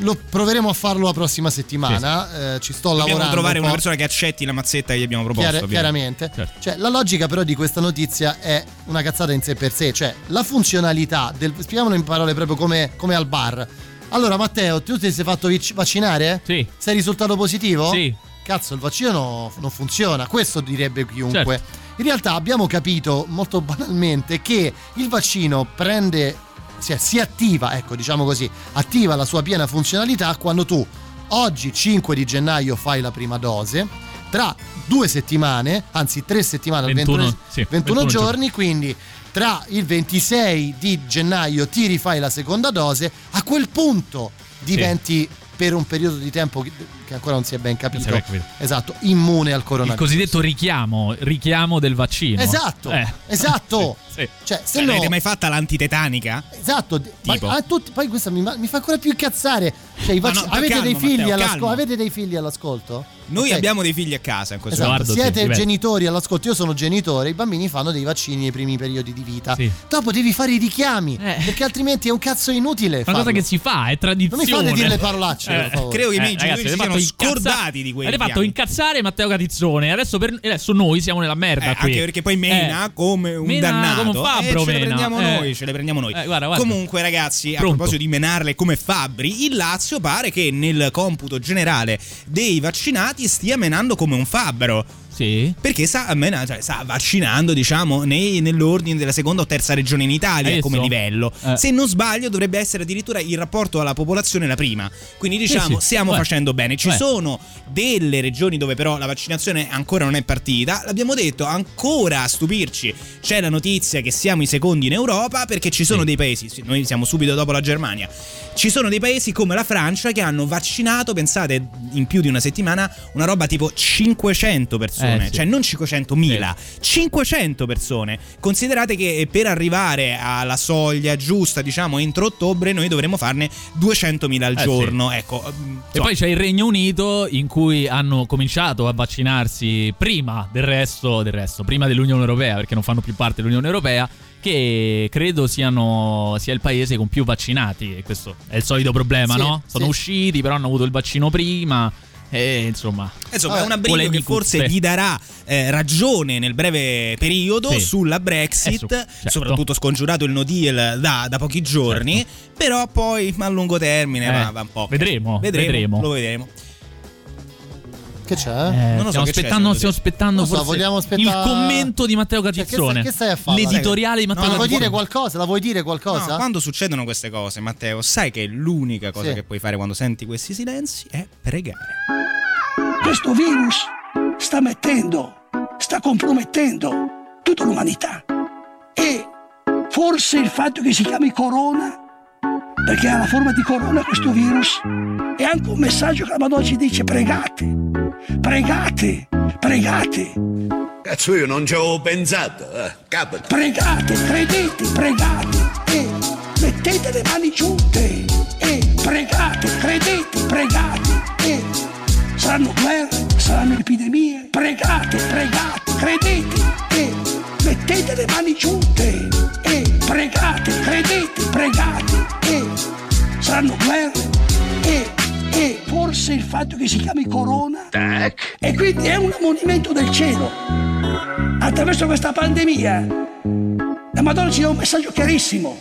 Lo proveremo a farlo la prossima settimana. eh, ci sto Dobbiamo lavorando. trovare un una persona che accetti la mazzetta che gli abbiamo proposto. Ovviamente. chiaramente. Certo. Cioè, la logica però di questa notizia è una cazzata in sé per sé, cioè la funzionalità del spieghiamolo in parole proprio come, come al bar. Allora, Matteo, tu ti sei fatto vic- vaccinare? Sì. Sei risultato positivo? Sì. Cazzo, il vaccino no- non funziona, questo direbbe chiunque. Certo. In realtà abbiamo capito molto banalmente che il vaccino prende, si, si attiva, ecco diciamo così, attiva la sua piena funzionalità quando tu oggi 5 di gennaio fai la prima dose, tra due settimane, anzi tre settimane, al 21, 21, sì, 21 21 giorni, quindi tra il 26 di gennaio ti rifai la seconda dose, a quel punto diventi per un periodo di tempo che ancora non si è ben capito, è capito. esatto, immune al Il coronavirus. cosiddetto richiamo, richiamo del vaccino. Esatto, Eh. esatto. Sì, sì. Cioè, se no, L'avete mai fatta l'antitetanica? esatto, ma- Tipo? ah, tutti- poi questa mi, mi fa ancora più incazzare. Cioè, i Ma vac- no, avete, calma, dei figli Matteo, avete dei figli all'ascolto? Noi Ok. abbiamo dei figli a casa in questo Esatto, sì, siete diverso. genitori all'ascolto, io sono genitore, i bambini fanno dei vaccini nei primi periodi di vita. Sì. Dopo devi fare i richiami, Eh. perché altrimenti è un cazzo inutile. Una cosa che si fa, è tradizione. Non mi fate dire le parolacce, per favore. Credo che i miei Eh, genitori ragazzi, siano fatto scordati di quei Avete fatto incazzare Matteo Catizzone. Adesso, per- adesso noi siamo nella merda Eh, qui. anche perché poi mena Eh. come un Mena dannato come un fabbro, e ce le prendiamo Eh. noi ce le prendiamo noi Eh, guarda, guarda. comunque ragazzi a Pronto. proposito di menarle come fabbri il Lazio pare che nel computo generale dei vaccinati stia menando come un fabbro Sì. perché sta, mena- cioè, sta vaccinando diciamo nei- nell'ordine della seconda o terza regione in Italia Hai come livello Eh. se non sbaglio dovrebbe essere addirittura il rapporto alla popolazione la prima quindi diciamo sì. stiamo Beh. facendo bene ci Beh. sono delle regioni dove però la vaccinazione ancora non è partita l'abbiamo detto ancora a stupirci c'è la notizia che siamo i secondi in Europa perché ci sono Sì. dei paesi sì, noi siamo subito dopo la Germania ci sono dei paesi come la Francia che hanno vaccinato pensate in più di una settimana una roba tipo 500 persone persone, Eh, sì. cioè non 500.000, 500 persone. Considerate che per arrivare alla soglia giusta, diciamo entro ottobre, noi dovremo farne 200.000 al Eh, giorno. Ecco, E poi c'è il Regno Unito in cui hanno cominciato a vaccinarsi prima del resto, del resto, prima dell'Unione Europea, perché non fanno più parte dell'Unione Europea, che credo siano, sia il paese con più vaccinati. E questo è il solito problema, Sì, no? Sono sì. usciti, però hanno avuto il vaccino prima. E insomma, Insomma, è una briga che forse gli darà eh, ragione nel breve periodo Sì. sulla Brexit, Eh, su- certo. soprattutto scongiurato il no deal da, da pochi giorni, però poi a lungo termine Eh, va, va un po'. vedremo, vedremo. Lo vedremo. Che c'è? Eh, Non lo so stiamo aspettando, stiamo aspettando so, forse vogliamo aspettare- il commento di Matteo Cioè, che, Catizzone. stai, che stai a fare? L'editoriale di No, Matteo la vuoi Catizzone. dire qualcosa? La vuoi dire qualcosa? No, quando succedono queste cose, Matteo, sai che l'unica cosa Sì. che puoi fare quando senti questi silenzi è pregare. Questo virus sta mettendo, sta compromettendo tutta l'umanità. E forse il fatto che si chiami corona, perché ha la forma di corona questo virus, è anche un messaggio che la Madonna ci dice pregate, pregate, pregate. Cazzo, io non ci avevo pensato, eh. Capita. Pregate, credete, pregate e mettete le mani giunte e pregate, credete, pregate e saranno guerre, saranno epidemie. Pregate, pregate, credete e mettete le mani giunte e pregate, credete, pregate e saranno guerre e, e forse il fatto che si chiami corona e quindi è un ammonimento del cielo attraverso questa pandemia la Madonna ci dà un messaggio chiarissimo.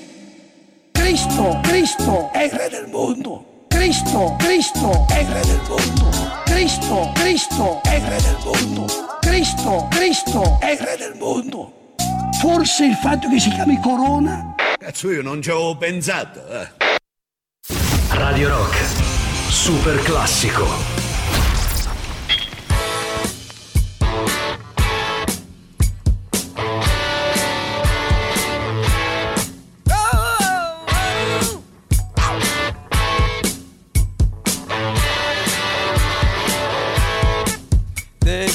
Cristo, Cristo è il Re del mondo. Cristo, Cristo è il Re del mondo. Cristo, Cristo è il Re del mondo. Cristo, Cristo è il Re del mondo. Forse il fatto che si chiami Corona Cazzo, io non ci avevo pensato, eh. Radio Rock, super classico. There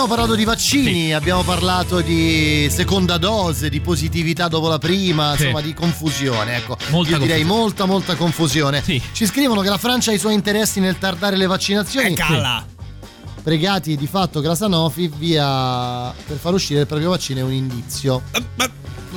Abbiamo parlato di vaccini, abbiamo parlato di seconda dose, di positività dopo la prima, Sì. insomma di confusione. Ecco, Molta io direi confusione. molta molta confusione. Ci scrivono che la Francia ha i suoi interessi nel tardare le vaccinazioni. Eh, calla. Pregati di fatto che la Sanofi via per far uscire il proprio vaccino è un indizio.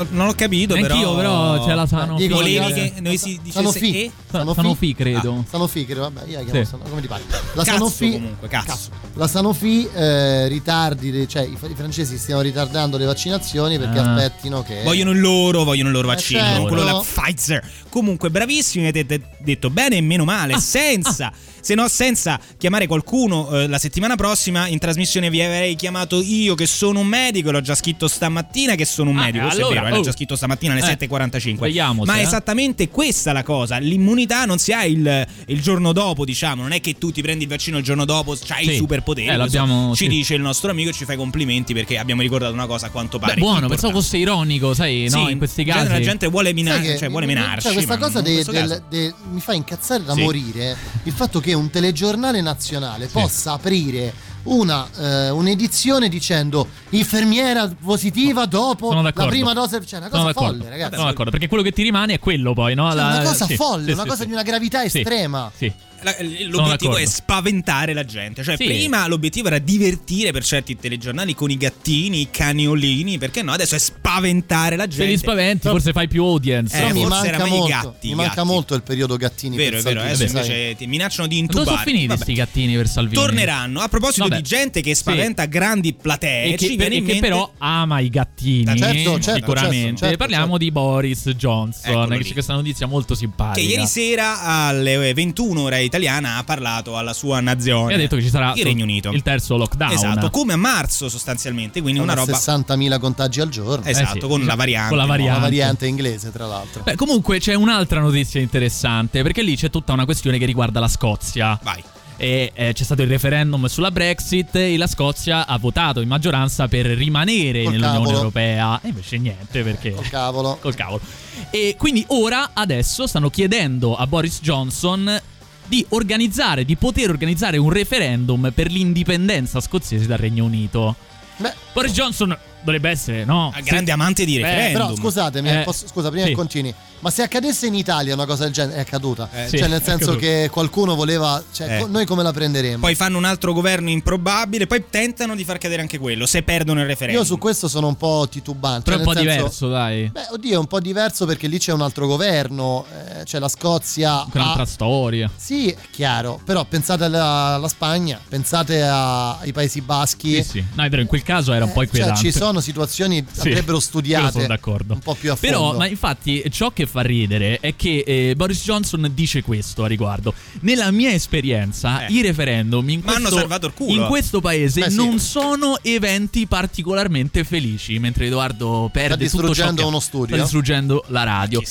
Non ho capito, però. Anch'io, però, c'è la Sanofi. Volevi che- che noi si dicesse Sanofi. e? Sanofi, credo. Ah, Sanofi, credo, vabbè, io la chiamo Sì. Sanofi, come ti pare. La Cazzo, Sanofi, comunque, cazzo. La Sanofi eh, ritardi, cioè i, i francesi stiano ritardando le vaccinazioni perché Ah. aspettino che Vogliono il loro, vogliono il loro Eh, vaccino, certo. quello della Pfizer. Comunque, bravissimi, avete detto bene e meno Ah, male, senza, se no senza chiamare qualcuno eh, la settimana prossima in trasmissione vi avrei chiamato io che sono un medico, l'ho già scritto stamattina che sono un Ah, medico, questo allora, è vero, eh, l'ho oh. già scritto stamattina alle Eh, 7.45. svegliamoci, Ma è eh. esattamente questa la cosa, l'immunità non si ha il, il giorno dopo, diciamo, non è che tu ti prendi il vaccino il giorno dopo, c'hai Sì. i superpoteri. Eh, l'abbiamo- ci sì. dice il nostro amico e ci fai complimenti perché abbiamo ricordato una cosa a quanto pare. Beh, buono, importante. pensavo fosse ironico, sai, no, Sì, in questi in genere casi. la gente vuole, che cioè, vuole menarci. Cioè, questa cosa de- del- de- mi fa incazzare da Sì. morire il fatto che un telegiornale nazionale possa aprire una, eh, un'edizione dicendo infermiera positiva dopo la prima dose. Cioè, una cosa d'accordo. folle, ragazzi. Sono d'accordo, perché quello che ti rimane è quello poi, no? Cioè, La- una cosa sì, folle, sì, una sì, cosa sì. di una gravità Sì, estrema. Sì. La- L'obiettivo è spaventare la gente. Cioè, Sì. prima l'obiettivo era divertire per certi telegiornali con i gattini, i caniolini. Perché no? Adesso è spaventare la Se gente. li spaventi, forse fai più audience. Eh, Però mi forse manca, erano i molto, gatti, mi i manca gatti. molto il periodo gattini Vero, è per vero. Salvini, Adesso invece ti minacciano di Dove intubare. sono finiti questi gattini per Salvini? Torneranno. A proposito Vabbè. di gente che spaventa grandi platee, E che, ci viene e in che mente però ama i gattini Certo, certo, sicuramente certo, certo, parliamo di Boris Johnson Eccolo che lì. c'è questa notizia molto simpatica che ieri sera alle 21 ora italiana ha parlato alla sua nazione. e ha detto che ci sarà il Regno Unito. il terzo lockdown Esatto, come a marzo sostanzialmente, quindi una Sono roba 60.000 contagi al giorno. Esatto, Eh sì. con la variante. Con la La variante. variante inglese, tra l'altro. Beh, comunque c'è un'altra notizia interessante perché lì c'è tutta una questione che riguarda la Scozia. Vai. E eh, c'è stato il referendum sulla Brexit e la Scozia ha votato in maggioranza per rimanere Col nell'Unione cavolo. Europea. E invece niente perché... Col cavolo. Col cavolo. E quindi ora, adesso, stanno chiedendo a Boris Johnson di organizzare, di poter organizzare un referendum per l'indipendenza scozzese dal Regno Unito. Beh, Boris Johnson dovrebbe essere, no? Ah, grande amante di Beh, referendum. Però scusatemi, Eh, posso- scusa, prima sì. che continui. Ma se accadesse in Italia una cosa del genere, è accaduta. Eh, sì, cioè, nel è senso che qualcuno voleva. Cioè, Eh. noi come la prenderemo? Poi fanno un altro governo improbabile, poi tentano di far cadere anche quello, se perdono il referendum. Io su questo sono un po' titubante. Però è cioè, un po' senso- diverso, dai. Beh, oddio, è un po' diverso perché lì c'è un altro governo. eh, c'è la Scozia. Un'altra ha- storia. Sì, è chiaro. Però pensate alla, alla Spagna, pensate a- ai Paesi Baschi. Sì, sì. No, è vero, in quel caso era un po' Cioè, inquietante. ci sono situazioni che Sì, andrebbero studiate sono d'accordo. un po' più a fondo. Però, ma infatti, ciò che fa ridere è che eh, Boris Johnson dice questo a riguardo. Nella mia esperienza, Eh. i referendum in questo, salvato il culo. in questo paese Beh, sì. non sono eventi particolarmente felici. Mentre Edoardo perde tutto ciò che uno studio. Sta distruggendo la radio.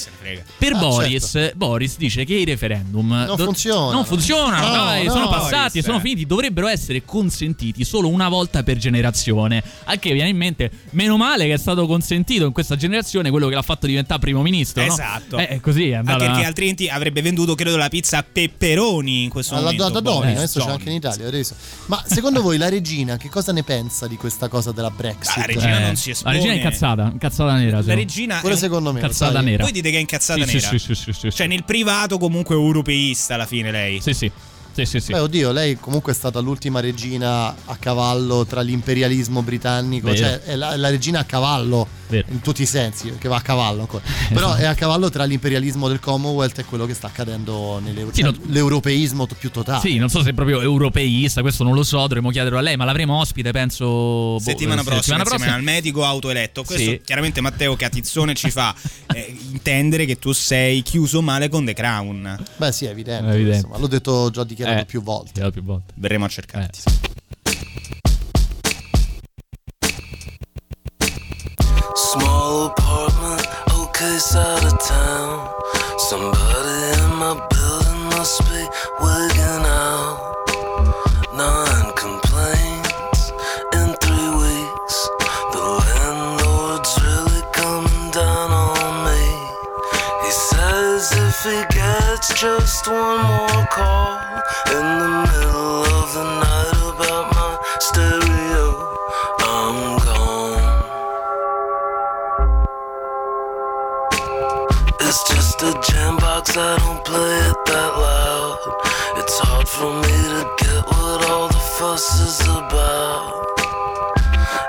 Per Ah, Boris, certo. Boris dice che i referendum Non do- funzionano. non funzionano, No, dai, no, sono Boris, passati, eh. sono finiti, dovrebbero essere consentiti solo una volta per generazione. Al che viene in mente meno male che è stato consentito in questa generazione quello che l'ha fatto diventare primo ministro. no? Esatto. Eh, così è andata. Anche perché altrimenti avrebbe venduto, credo, la pizza a pepperoni in questo Alla momento. Boh, Domino, adesso c'è anche in Italia. visto? Ma secondo voi la regina che cosa ne pensa di questa cosa della Brexit? La regina Eh, non si espone. La regina è incazzata, incazzata nera. La regina Pure è secondo me. lo Cazzata sai? nera. Voi dite che è incazzata Sì, nera. sì, sì, sì, sì, sì. Cioè, nel privato, comunque europeista alla fine lei. Sì, sì. Sì, sì, sì. Beh, oddio, lei comunque è stata l'ultima regina a cavallo tra l'imperialismo britannico, Vero. cioè è la, la regina a cavallo Vero. in tutti i sensi, perché va a cavallo ancora. Però è a cavallo tra l'imperialismo del Commonwealth e quello che sta accadendo nell'Euro- Sì, cioè, no- l'europeismo più totale. Sì, non so se è proprio europeista, questo non lo so, dovremmo chiederlo a lei, ma l'avremo ospite, penso. boh, Settimana prossima, settimana insieme al medico autoeletto. Questo Sì. chiaramente Matteo Catizzone ci fa eh, intendere che tu sei chiuso male con The Crown. Beh, sì, è evidente. È evidente. insomma, l'ho detto già dichiarato Eh, più volte. Più volte. Verremo a cercarti. Small apartment, okay side of town. Somebody in my building must be wigging out. Nine complaints in three weeks. The landlord's really coming down on me. He says if he gets just one more call jam I don't play it that loud. It's hard for me to get what all the fuss is about.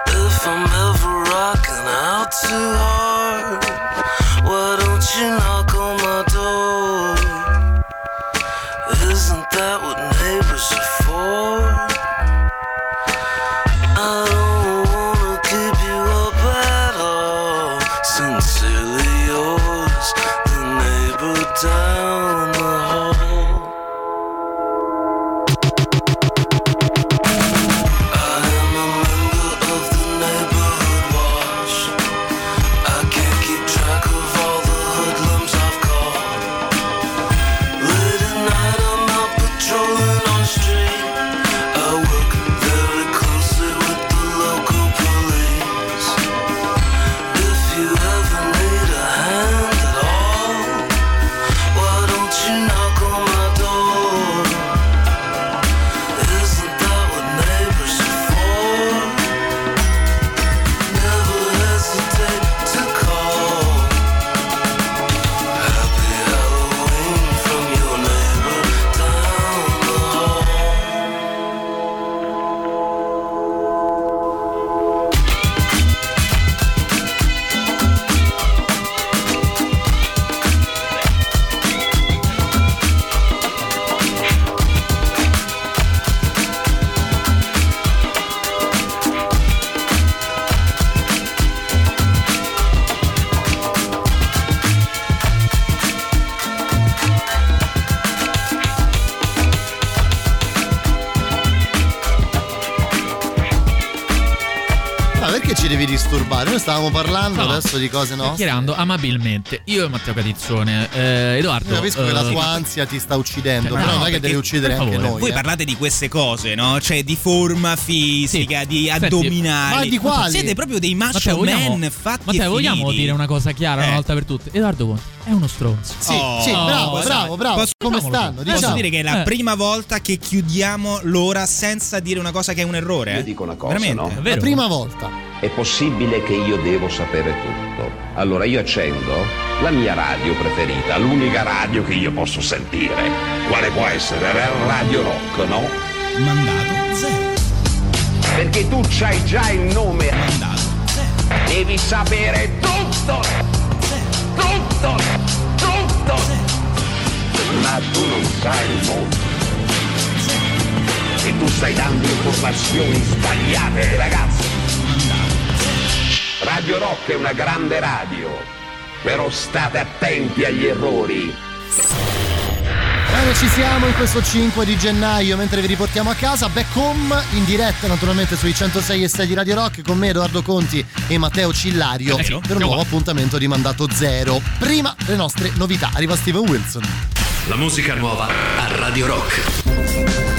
If I'm ever rocking out too hard, stavamo parlando No. adesso di cose nostre. Chiacchierando amabilmente, io e Matteo Catizzone. Eh, Edoardo. Io capisco che la eh, tua ansia ti sta uccidendo, No, però non è che devi uccidere anche noi. Voi eh. parlate di queste cose, no? Cioè di forma fisica, di Senti, addominali. ma di quali? Siete proprio dei macho Matteo, vogliamo, man fatti Matteo, vogliamo finiti. dire una cosa chiara Eh. una volta per tutte? Edoardo Conti è uno stronzo. Sì, Oh, sì, bravo, posso- bravo, bravo. posso- Come stanno? tu. Posso Diciamo. dire che è la Eh. prima volta che chiudiamo l'ora senza dire una cosa che è un errore? Io eh? dico una cosa, Veramente? no? È La prima volta. È possibile che io devo sapere tutto. Allora io accendo la mia radio preferita, l'unica radio che io posso sentire. Quale può essere? Radio Rock, no? Mandato zero. Perché tu c'hai già il nome. Mandato zero. Devi sapere tutto! Tutto! Tutto! Ma tu non sai molto. E tu stai dando informazioni sbagliate, ragazzi. Radio Rock è una grande radio, però state attenti agli errori. Bene, ci siamo in questo 5 di gennaio mentre vi riportiamo a casa. Back home in diretta naturalmente sui 106 e 6 di Radio Rock con me Edoardo Conti e Matteo Cillario Ecco, per un nuovo appuntamento di Mandato Zero. Prima le nostre novità. Arriva Steven Wilson. La musica nuova a Radio Rock.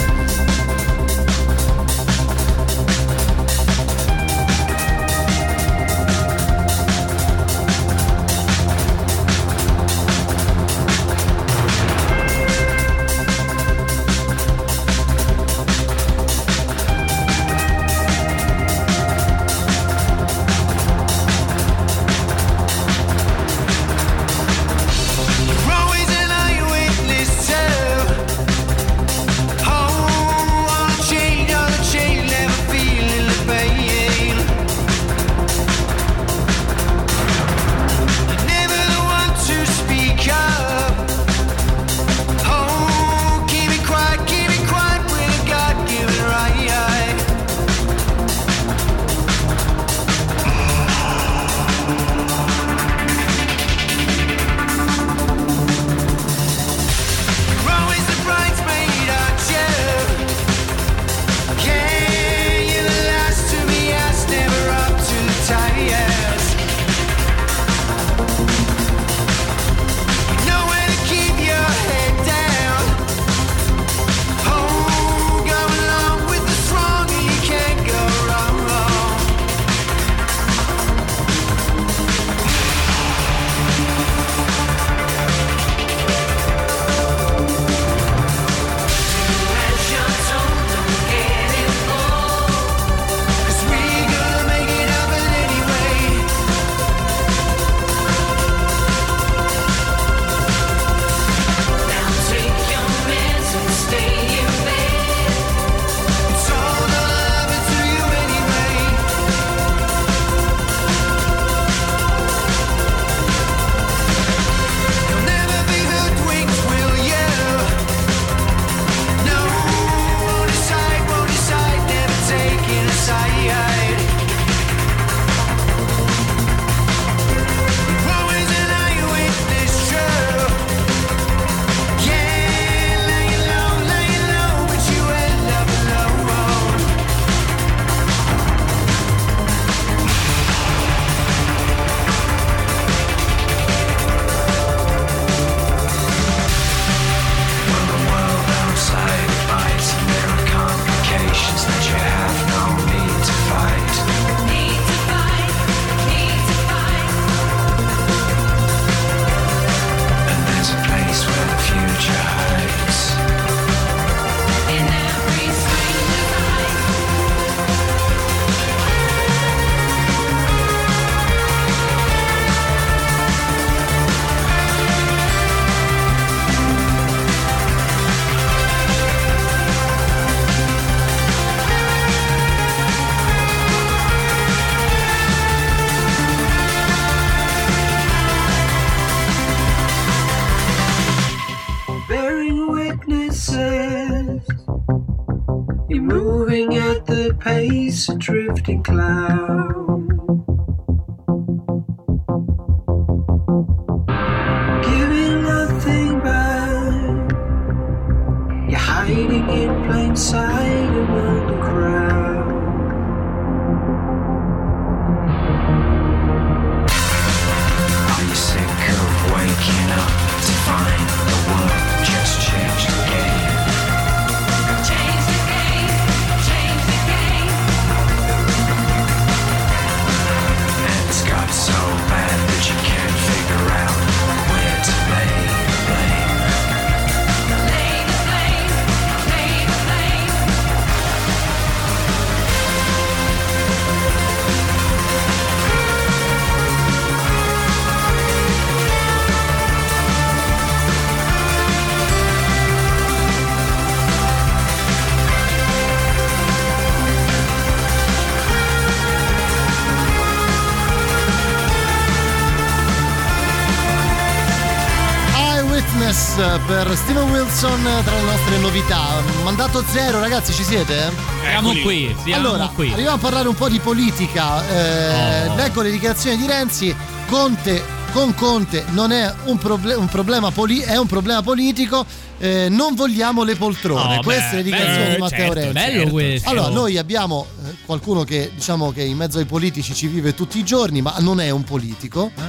8.0, ragazzi, ci siete? Siamo qui, siamo allora, qui. Arriviamo a parlare un po' di politica. Eh, oh. Ecco le dichiarazioni di Renzi. Conte con Conte non è un, proble- un problema poli- è un problema politico. Eh, non vogliamo le poltrone. Oh, Queste beh, le dichiarazioni di Matteo certo, Renzi. Bello certo. questo. Allora, noi abbiamo eh, qualcuno che diciamo che in mezzo ai politici ci vive tutti i giorni, ma non è un politico, ah.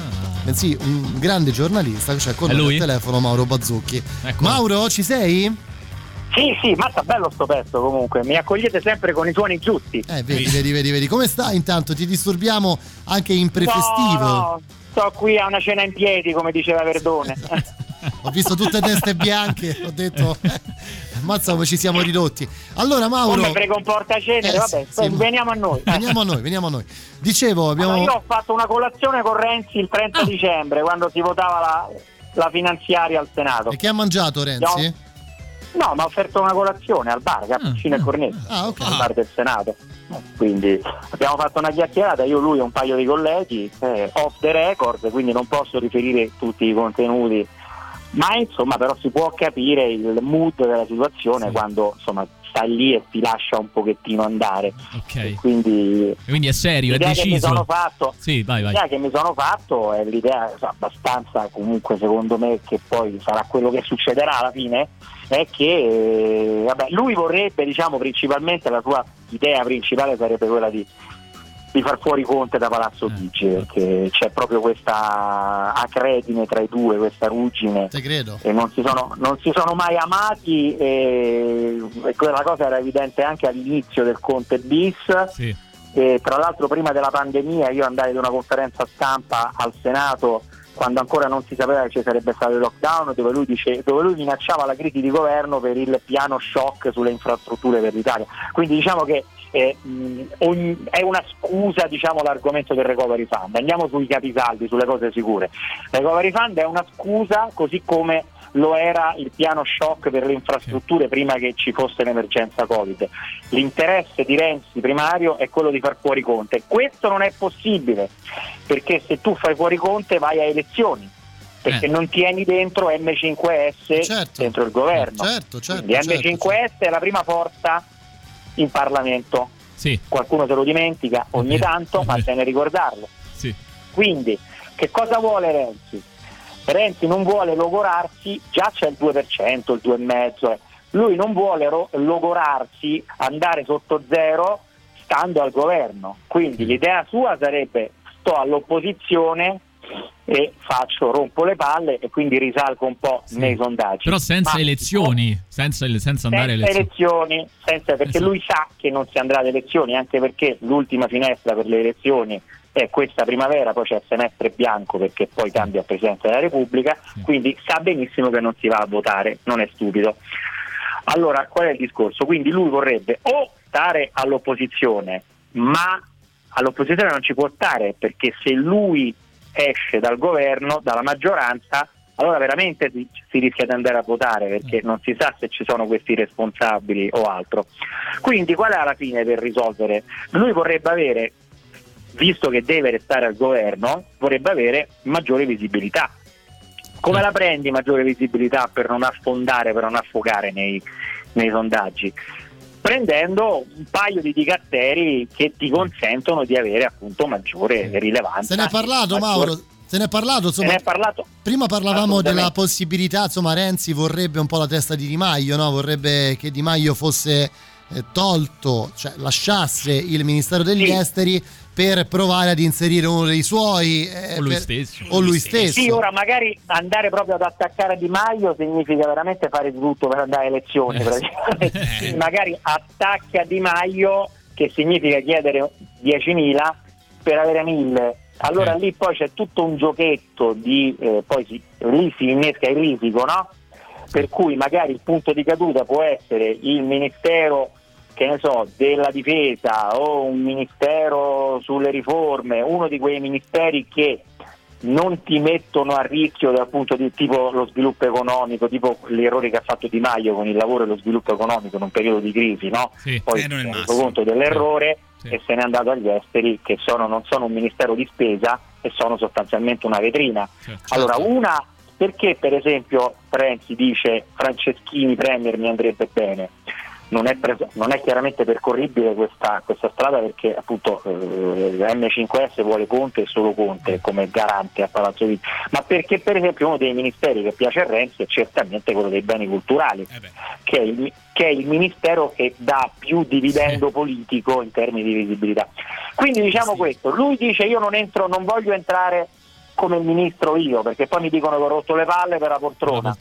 bensì un grande giornalista. Cioè, con il telefono Mauro Bazzucchi. Ecco. Mauro, ci sei? Sì, sì, mazza bello sto pezzo comunque, mi accogliete sempre con i suoni giusti. Eh, vedi, vedi, vedi, vedi. Come stai intanto? Ti disturbiamo anche in prefestivo? No, no, sto qui a una cena in piedi, come diceva Verdone. Ho visto tutte teste bianche, ho detto, mazza come ci siamo ridotti. Allora Mauro... Come prego un portacenere, Eh, vabbè, sì. veniamo a noi. Veniamo a noi, veniamo a noi. Dicevo, abbiamo... Allora, io ho fatto una colazione con Renzi il 30 Ah. dicembre, quando si votava la, la finanziaria al Senato. E che ha mangiato Renzi? No, mi ha offerto una colazione al bar, cappuccino e cornetto, Ah, ok. al bar del Senato. Quindi abbiamo fatto una chiacchierata, io, lui e un paio di colleghi, eh, off the record, quindi non posso riferire tutti i contenuti, ma insomma però si può capire il mood della situazione quando insomma stai lì e ti lascia un pochettino andare. Ok. Quindi Quindi è serio, è l'idea che mi deciso. sono fatto Sì, vai, vai. L'idea che mi sono fatto è l'idea so, abbastanza comunque secondo me che poi sarà quello che succederà alla fine è che eh, vabbè, lui vorrebbe diciamo principalmente la sua idea principale sarebbe quella di, di far fuori Conte da Palazzo Chigi perché c'è proprio questa acredine tra i due, questa ruggine. Te credo. e non si sono, non si sono mai amati e, e quella cosa era evidente anche all'inizio del Conte bis. E tra l'altro prima della pandemia io andai ad una conferenza stampa al Senato quando ancora non si sapeva che ci sarebbe stato il lockdown dove lui, dice, dove lui minacciava la crisi di governo per il piano shock sulle infrastrutture per l'Italia. Quindi diciamo che eh, ogni- è una scusa diciamo, l'argomento del recovery fund andiamo sui capisaldi, sulle cose sicure il recovery fund è una scusa così come lo era il piano shock per le infrastrutture prima che ci fosse l'emergenza Covid. L'interesse di Renzi primario è quello di far fuori Conte. Questo non è possibile perché se tu fai fuori Conte vai a elezioni. Perché Eh. non tieni dentro M5S dentro il governo. Certo, certo, Quindi certo, M5S è la prima forza in Parlamento. Qualcuno se lo dimentica ogni tanto, ma bene ricordarlo. Sì. Quindi, che cosa vuole Renzi? Renzi non vuole logorarsi, già c'è il 2%, il 2,5%, eh. lui non vuole ro- logorarsi, andare sotto zero stando al governo. Quindi l'idea sua sarebbe sto all'opposizione e faccio, rompo le palle e quindi risalgo un po' nei sondaggi. Però senza Ma- elezioni, senza, senza andare a senza elezioni. elezioni, senza- perché lui sa che non si andrà ad elezioni, anche perché l'ultima finestra per le elezioni è questa primavera, poi c'è il semestre bianco perché poi cambia il Presidente della Repubblica, quindi sa benissimo che non si va a votare, non è stupido. Allora, qual è il discorso? Quindi lui vorrebbe o stare all'opposizione, ma all'opposizione non ci può stare perché se lui esce dal governo, dalla maggioranza, allora veramente si, rischia di andare a votare perché non si sa se ci sono questi responsabili o altro. Quindi qual è alla fine per risolvere? Lui vorrebbe avere, visto che deve restare al governo, vorrebbe avere maggiore visibilità. Come la prendi maggiore visibilità per non affondare, per non affogare nei, nei sondaggi? Prendendo un paio di dicatteri che ti consentono di avere appunto maggiore rilevanza. Se ne è parlato, Mauro. Se ne è parlato, insomma, ne è parlato. prima parlavamo della possibilità, insomma, Renzi vorrebbe un po' la testa di Di Maio, no? vorrebbe che Di Maio fosse eh, tolto, cioè lasciasse il Ministero degli Esteri per provare ad inserire uno dei suoi. eh, O lui per- stesso. O lui stesso. Sì, ora magari andare proprio ad attaccare Di Maio significa veramente fare di tutto per andare alle elezioni. praticamente. Quindi magari attacca Di Maio, che significa chiedere 10.000 per avere 1.000. Allora lì poi c'è tutto un giochetto di, eh, poi si, lì si innesca il risico, no? Per cui magari il punto di caduta può essere il Ministero che ne so, della difesa o un ministero sulle riforme, uno di quei ministeri che non ti mettono a rischio dal punto di tipo lo sviluppo economico, tipo gli errori che ha fatto Di Maio con il lavoro e lo sviluppo economico in un periodo di crisi, no? Sì, Poi eh, si è reso conto dell'errore e se n'è andato agli esteri che sono, non sono un ministero di spesa e sono sostanzialmente una vetrina. Allora, una perché per esempio Renzi dice Franceschini Premier mi andrebbe bene? Non è, pres- non è chiaramente percorribile questa, questa strada perché appunto eh, M5S vuole Conte e solo Conte come garante a Palazzo Vita, ma perché per esempio uno dei ministeri che piace a Renzi è certamente quello dei beni culturali, che, è il, che è il ministero che dà più dividendo politico in termini di visibilità. Quindi diciamo questo, lui dice io non entro, non voglio entrare come ministro io, perché poi mi dicono che ho rotto le palle per la poltrona.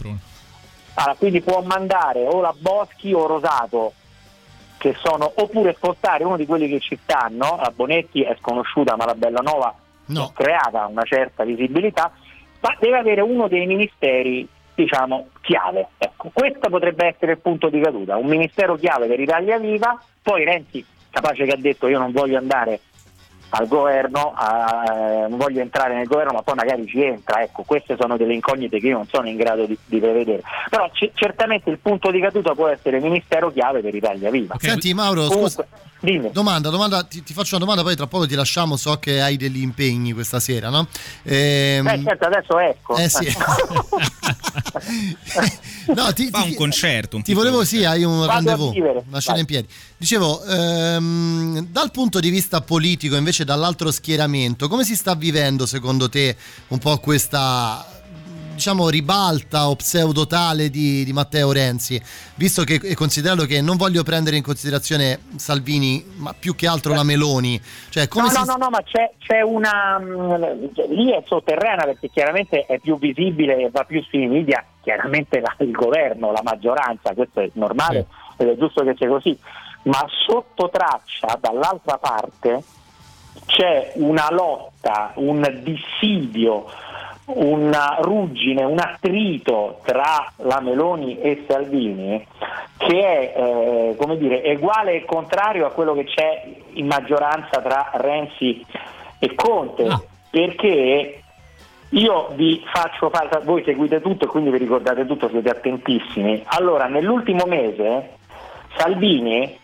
Allora, quindi può mandare o la Boschi o Rosato, che sono, oppure spostare uno di quelli che ci stanno, la Bonetti è sconosciuta ma la Bellanova è creata una certa visibilità, ma deve avere uno dei ministeri diciamo chiave. Ecco, questo potrebbe essere il punto di caduta, un ministero chiave per Italia Viva, poi Renzi capace che ha detto io non voglio andare al governo, a- non voglio entrare nel governo, ma poi magari ci entra. Ecco, queste sono delle incognite che io non sono in grado di, di prevedere. Però c- certamente il punto di caduta può essere ministero chiave per Italia Viva. Senti Mauro, Comunque, scusa, domanda, domanda, ti, ti faccio una domanda, poi tra poco ti lasciamo, so che hai degli impegni questa sera, no? Ehm, Eh, certo, adesso ecco. Eh sì. no, ti, Fa un concerto. Un Ti volevo, sì, hai un Vado rendezvous, una scena vai. in piedi. Dicevo, ehm, dal punto di vista politico, invece, dall'altro schieramento, come si sta vivendo secondo te un po' questa diciamo ribalta o pseudo tale di, di Matteo Renzi? Visto che è considerato che non voglio prendere in considerazione Salvini ma più che altro la Meloni cioè no, si no, no, no, ma c'è, c'è una. lì è sotterranea perché chiaramente è più visibile e va più sui media, chiaramente la- il governo, la maggioranza, questo è normale ed è giusto che sia così, ma sotto traccia dall'altra parte c'è una lotta, un dissidio, una ruggine, un attrito tra la Meloni e Salvini che è eh, come dire, uguale e contrario a quello che c'è in maggioranza tra Renzi e Conte, perché io vi faccio fare, voi seguite tutto e quindi vi ricordate tutto, siete attentissimi. Allora, nell'ultimo mese Salvini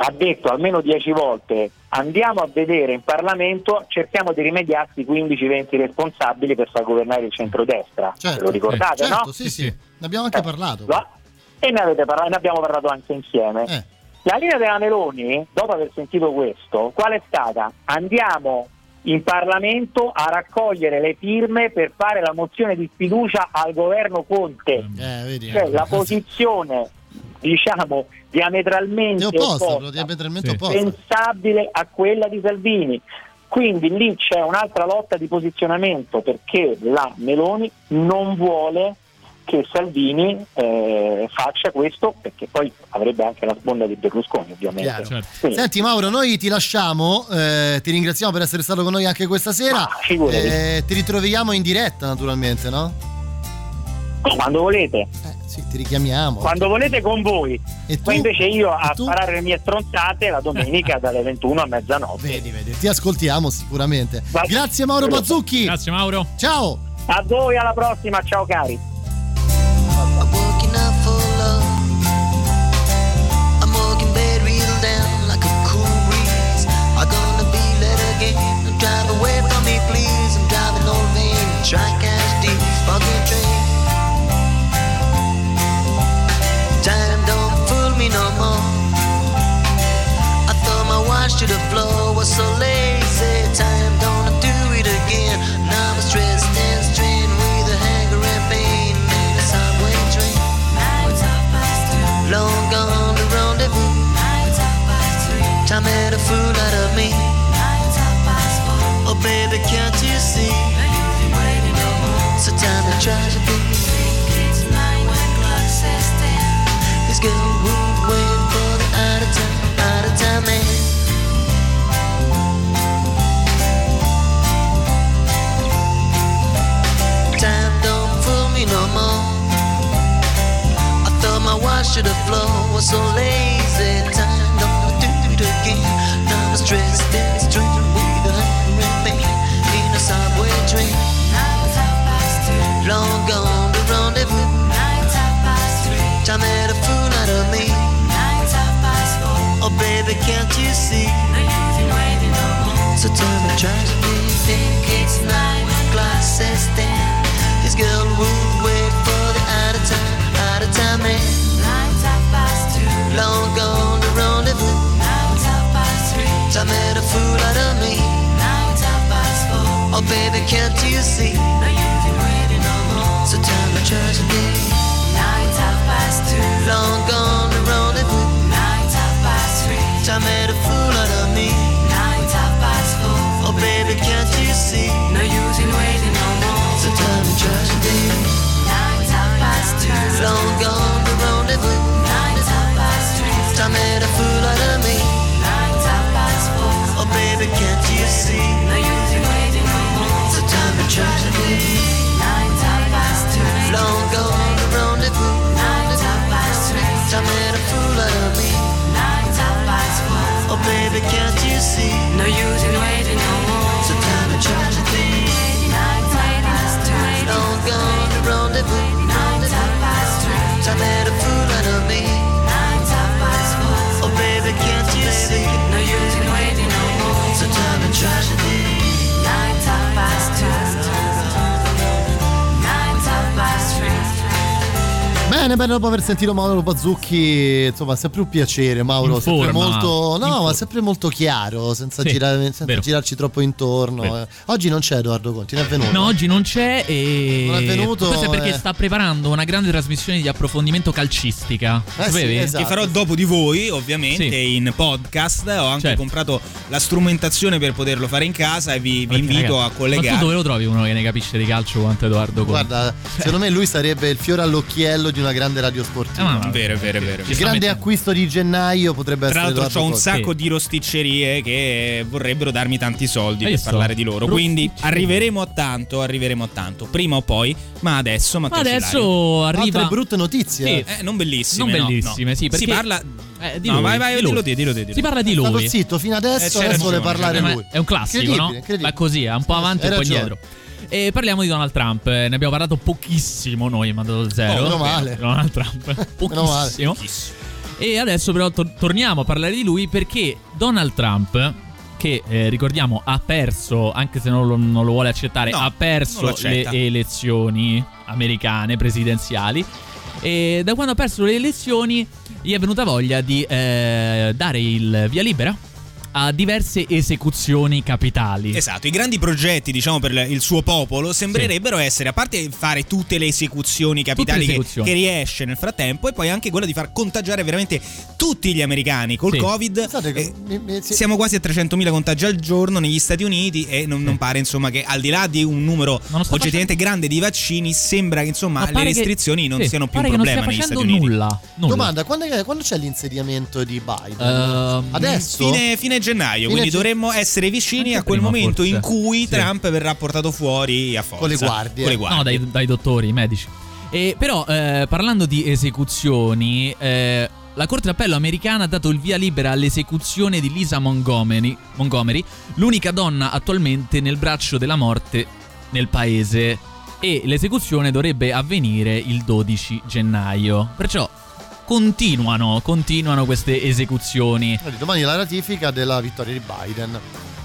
ha detto almeno dieci volte andiamo a vedere in Parlamento, cerchiamo di rimediarsi 15-20 responsabili per far governare il centrodestra. Certo, Lo ricordate, certo, no? sì, sì, ne abbiamo anche parlato. Va- E ne, avete parlato, ne abbiamo parlato anche insieme. Eh. La linea della Meloni, dopo aver sentito questo, qual è stata? Andiamo in Parlamento a raccogliere le firme per fare la mozione di sfiducia al governo Conte. Eh, vedi, Cioè ecco. la posizione, diciamo, diametralmente È opposta, opposta, diametralmente opposta. pensabile a quella di Salvini. Quindi lì c'è un'altra lotta di posizionamento perché la Meloni non vuole che Salvini eh, faccia questo perché poi avrebbe anche la sponda di Berlusconi ovviamente. Chiaro. Quindi- Certo. Senti Mauro, noi ti lasciamo, eh, ti ringraziamo per essere stato con noi anche questa sera. figurati. Eh, ti ritroviamo in diretta naturalmente, no? Quando volete. sì, ti richiamiamo. Quando volete con voi. E Poi invece io a sparare le mie stronzate la domenica dalle 21 a mezzanotte. Vedi, vedi. Ti ascoltiamo sicuramente. Grazie Mauro Bazzucchi. Grazie Mauro. Ciao. A voi, alla prossima, ciao cari. Tragedy. It's nine when says ten. This girl would wait for the out of time, out of time man. Time don't fool me no more. I thought my watch should have flown, was so lazy. gone to rendezvous. Nights half past three. Time had a fool out of me. Nights half past four. Oh baby, can't you see? No use in waiting no more. So tell me, trust me. Think it's nine Glasses says This girl will wait for the out of time, out of time eh? man. Nights half past two. Long gone to rendezvous. Nights half past three. Time had a fool out of me. Nights half past four. Oh baby, can't you see? No use try to be. Long gone the rendezvous. Time made a fool out of me. Oh baby, can't you see? Waiting no more. So tell me tragedy. Long gone the rendezvous. Time made a fool out of me. Oh baby, can't you see? Waiting no more. Tragedy. Long gone the rendezvous. Time made a fool out of me. Oh baby, can't you see? No use in waiting no more. So time and tragedy. Long gone the rendezvous. Time made a fool out of me. Oh baby, can't you see? No use in waiting no more. So time and tragedy. Bene, bene, dopo aver sentito Mauro Bazzucchi, insomma, sempre un piacere, Mauro. In sempre forma. molto. In No, forma. ma sempre molto chiaro, senza, Sì, girare- senza girarci troppo intorno. Vero. eh. Oggi non c'è Edoardo Conti, non è venuto. No, oggi non c'è e Non è venuto, questo è perché eh. sta preparando una grande trasmissione di approfondimento calcistica. Eh sì, Sapevi? esatto. Che farò dopo di voi, ovviamente, Sì. in podcast. Ho anche Certo. comprato la strumentazione per poterlo fare in casa e vi, vi Perché, invito ragazzi, a Ma tu collegare. dove lo trovi uno che ne capisce di calcio quanto Edoardo Conti? Guarda, secondo me lui sarebbe il fiore all'occhiello di una grande radio sportiva. Ah, Vero, è vero, è vero. il grande acquisto di gennaio potrebbe Tra essere l'altro Edoardo ho un sacco di rosticcerie che vorrebbero darmi tanti soldi Eh, io per so. parlare di loro. Quindi arriveremo a tanto, arriveremo a tanto. Prima o poi, ma adesso Ma adesso arriva. Altre brutte notizie. Sì. eh. Eh, non bellissime. Non no, bellissime, no. sì, perché- Si parla. Eh, di no, lui, vai, vai, di dillo lui. te, dillo te, dillo Si parla di È stato lui. zitto fino adesso, Eh, adesso vuole parlare lui. È un classico, no? Ma così, è un po' avanti e poi ragione. E parliamo di Donald Trump. Eh, Ne abbiamo parlato pochissimo noi, ma dato zero. Oh, meno male. Donald Trump. Pochissimo. E adesso però tor- torniamo a parlare di lui perché Donald Trump, che eh, ricordiamo ha perso, anche se non lo, non lo vuole accettare, No, ha perso le elezioni americane presidenziali. E da quando ha perso le elezioni gli è venuta voglia di eh, dare il via libera a diverse esecuzioni capitali. Esatto, i grandi progetti, diciamo, per il suo popolo sembrerebbero essere, a parte fare tutte le esecuzioni capitali le che- esecuzioni. Che, riesce nel frattempo, e poi anche quella di far contagiare veramente tutti gli americani col Sì. Covid. Che- eh, mi- mi- sì. Siamo quasi a 300.000 contagi al giorno negli Stati Uniti e non, non pare insomma che al di là di un numero oggettivamente grande di vaccini sembra che insomma Ma le pare che- restrizioni non sì, siano più un pare che problema non negli Stati facendo Uniti. nulla. nulla. Domanda, quando, è- quando c'è l'insediamento di Biden? Ehm, Adesso? Fine, fine gennaio, Fine quindi ge- dovremmo essere vicini a quel prima, momento forse. in cui Sì. Trump verrà portato fuori a forza Con le guardie. Con le No, guardie. dai, dai dottori, medici. E, però, eh, parlando di esecuzioni, eh, la Corte d'Appello americana ha dato il via libera all'esecuzione di Lisa Montgomery, Montgomery, l'unica donna attualmente nel braccio della morte nel paese. E l'esecuzione dovrebbe avvenire il 12 gennaio. Perciò continuano, continuano queste esecuzioni. Domani la ratifica della vittoria di Biden.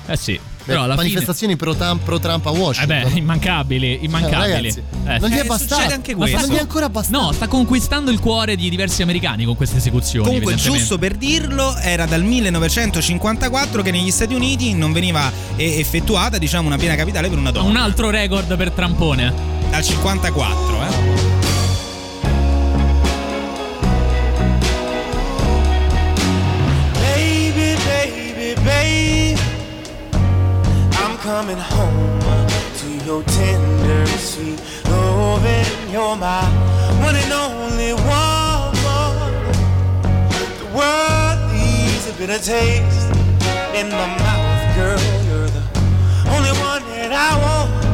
Eh sì, Beh, però alla fine... manifestazioni pro Trump, pro Trump a Eh Washington. beh, immancabili, immancabili. ragazzi, Eh, non gli è Eh, bastato. anche Ma questo. Non gli è ancora bastato. No, sta conquistando il cuore di diversi americani con queste esecuzioni. Comunque, giusto per dirlo, era dal 1954 che negli Stati Uniti non veniva eh, effettuata, diciamo, una pena capitale per una donna. Un altro record per Trampone. Dal 54, eh. Coming home to your tender, sweet loving. you're my one and only woman. The world needs a bitter taste in my mouth, girl. You're the only one that I want.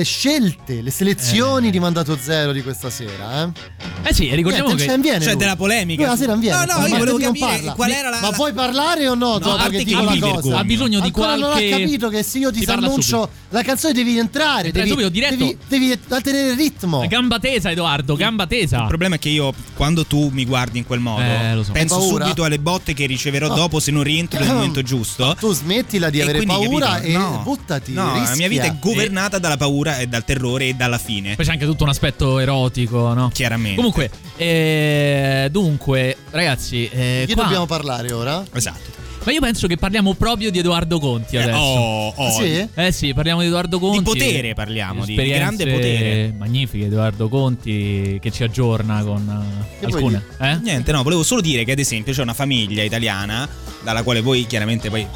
Le scelte, le selezioni di mandato zero di questa sera, eh? Eh sì, ricordiamo Niente, che cioè, viene C'è lui. della polemica. Lui la sera non viene. No, no, Ma io volevo non capire parla. qual era la- Ma vuoi parlare o no? dopo a che dico la cosa? Ha bisogno di Ancora non qualche- ha capito che se io ti annuncio. La canzone devi entrare, Entra devi, subito, diretto. devi, devi mantenere il ritmo. Gamba tesa, Edoardo, gamba tesa. Il problema è che io, quando tu mi guardi in quel modo, Eh, so. penso subito alle botte che riceverò No. dopo se non rientro nel momento giusto. Tu smettila di E avere quindi, paura capito? e No. buttati. No, la mia vita è rischia. governata dalla paura e dal terrore e dalla fine. Poi c'è anche tutto un aspetto erotico, no? Chiaramente. Comunque, eh, dunque, ragazzi, eh, qua- dobbiamo parlare ora? Esatto. Ma io penso che parliamo proprio di Edoardo Conti adesso. oh, oh. Ah, sì? Eh sì, parliamo di Edoardo Conti. Di potere parliamo, di- grande potere. Magnifiche, Edoardo Conti che ci aggiorna con eh, Che vuoi alcune. Eh? Niente, no, volevo solo dire che ad esempio c'è una famiglia italiana dalla quale voi chiaramente poi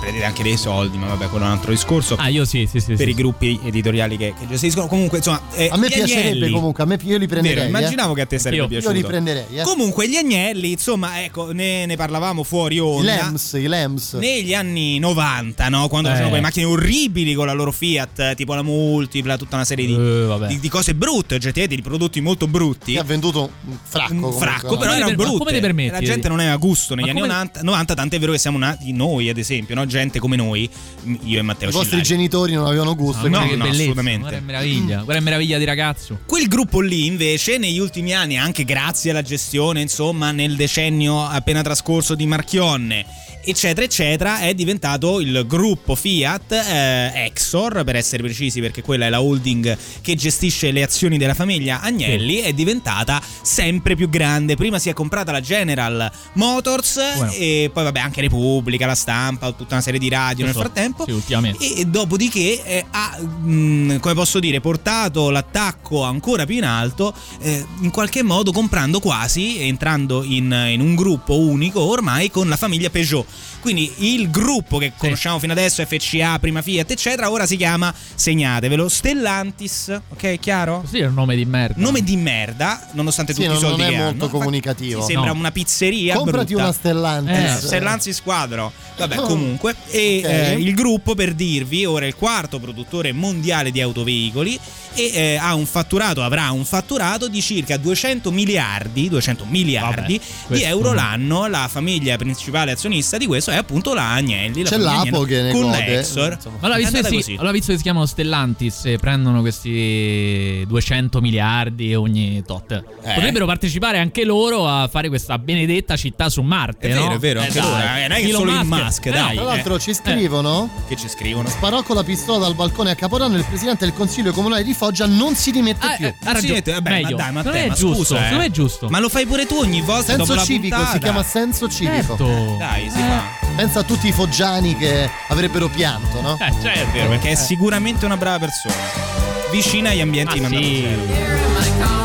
prendete anche dei soldi, ma vabbè, quello è un altro discorso. Ah, io sì, sì, sì. per sì, i gruppi editoriali che, che gestiscono. Comunque, insomma, eh, A me gli piacerebbe agnelli- comunque, a me io li prenderei. Vero, eh. immaginavo che a te sarebbe. Io piaciuto. li prenderei, eh. Comunque, gli agnelli, insomma, ecco, ne, ne parlavamo fuori I onda. Lems, i Lems. Negli anni 90, no? Quando Eh. facevano quelle macchine orribili con la loro Fiat, eh, tipo la multipla, tutta una serie di, Eh, di- di cose brutte, oggettivamente, di prodotti molto brutti. Che ha venduto un fracco. Un comunque, fracco, no? però erano per- brutte. come ti permetti La gente non aveva gusto negli Ma anni come- 90, 90, tant'è vero che siamo nati noi, ad esempio, no? gente come noi, io e Matteo I vostri Cillari. genitori non avevano gusto. No, no, bellezza, assolutamente. Guarda che meraviglia, guarda che meraviglia di ragazzo. Quel gruppo lì invece negli ultimi anni, anche grazie alla gestione, insomma, nel decennio appena trascorso di Marchionne, eccetera, eccetera, è diventato il gruppo Fiat eh, Exor, per essere precisi, perché quella è la holding che gestisce le azioni della famiglia Agnelli, è diventata sempre più grande. Prima si è comprata la General Motors Bueno. e poi vabbè anche Repubblica, la stampa, tutta una serie di radio nel Lo so. frattempo. Sì, ultimamente. E dopodiché eh, ha, mh, come posso dire, portato l'attacco ancora più in alto, eh, in qualche modo comprando quasi, entrando in, in un gruppo unico ormai con la famiglia Peugeot. Quindi il gruppo che conosciamo fino adesso, FCA, prima Fiat, eccetera, ora si chiama, segnatevelo, Stellantis, ok, chiaro? Sì, è un nome di merda. Nome di merda, nonostante Sì, tutti non, i soldi non è che molto hanno. comunicativo. Sì, sembra No. una pizzeria Comprati brutta. una Stellantis. Eh, Stellantis Quadro. Vabbè, Oh. comunque. E Ok. eh, il gruppo, per dirvi, ora è il quarto produttore mondiale di autoveicoli e eh, ha un fatturato, avrà un fatturato di circa 200 miliardi, 200 miliardi di questo euro no. l'anno. La famiglia principale azionista di questo è appunto la Agnelli. la C'è l'Apo Agnelli, che ne con gode, Exor. Allora, visto, che si, allora, visto che si chiamano Stellantis e prendono questi 200 miliardi ogni tot, Eh. potrebbero partecipare anche loro a fare questa benedetta città su Marte. È vero, no? è vero, Eh, anche loro, eh, non è che solo il Musk, dai. Tra l'altro ci scrivono Che ci scrivono? Sparò con la pistola dal balcone a Capodanno il presidente del consiglio comunale di Foggia non si dimette più. ha ragione. Sì, vabbè, ma Meglio. dai, ma Non te, è ma giusto, scusa, eh. me è giusto. Ma lo fai pure tu ogni volta dopo Senso la civico, si chiama senso civico. Certo. Dai, si Eh. fa. Pensa a tutti i foggiani che avrebbero pianto, no? Eh, certo. È vero, perché è sicuramente una brava persona. Vicina agli ambienti Ma mandato sì. I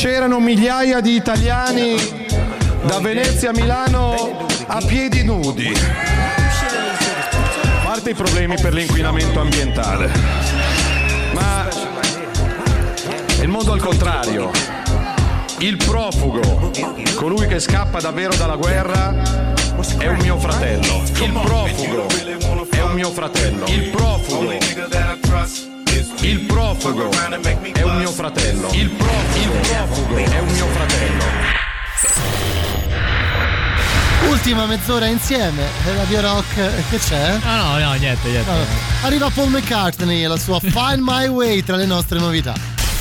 c'erano migliaia di italiani da Venezia a Milano a piedi nudi. A parte i problemi per l'inquinamento ambientale. Ma il mondo al contrario. Il profugo, colui che scappa davvero dalla guerra, è un mio fratello. Il profugo è un mio fratello. Il profugo. Il profugo è un mio fratello. Il profugo, il profugo è un mio fratello. Ultima mezz'ora insieme, Radio Rock, che c'è? No, no, no, niente, niente. No, Arriva Paul McCartney e la sua Find My Way tra le nostre novità.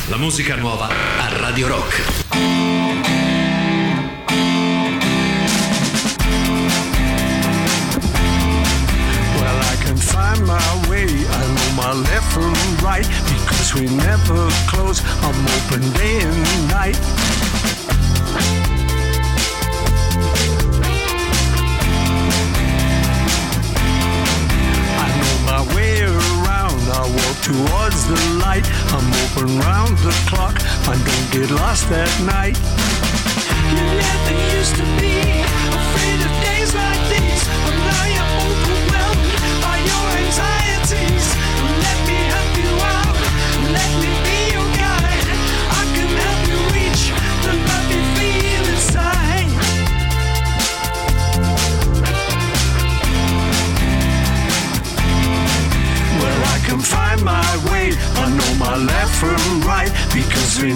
La musica nuova a Radio Rock. My left from right because we never close. I'm open day and night. I know my way around. I walk towards the light. I'm open round the clock. I don't get lost at night. You never used to be afraid of days like these, but now you're overwhelmed by your anxieties.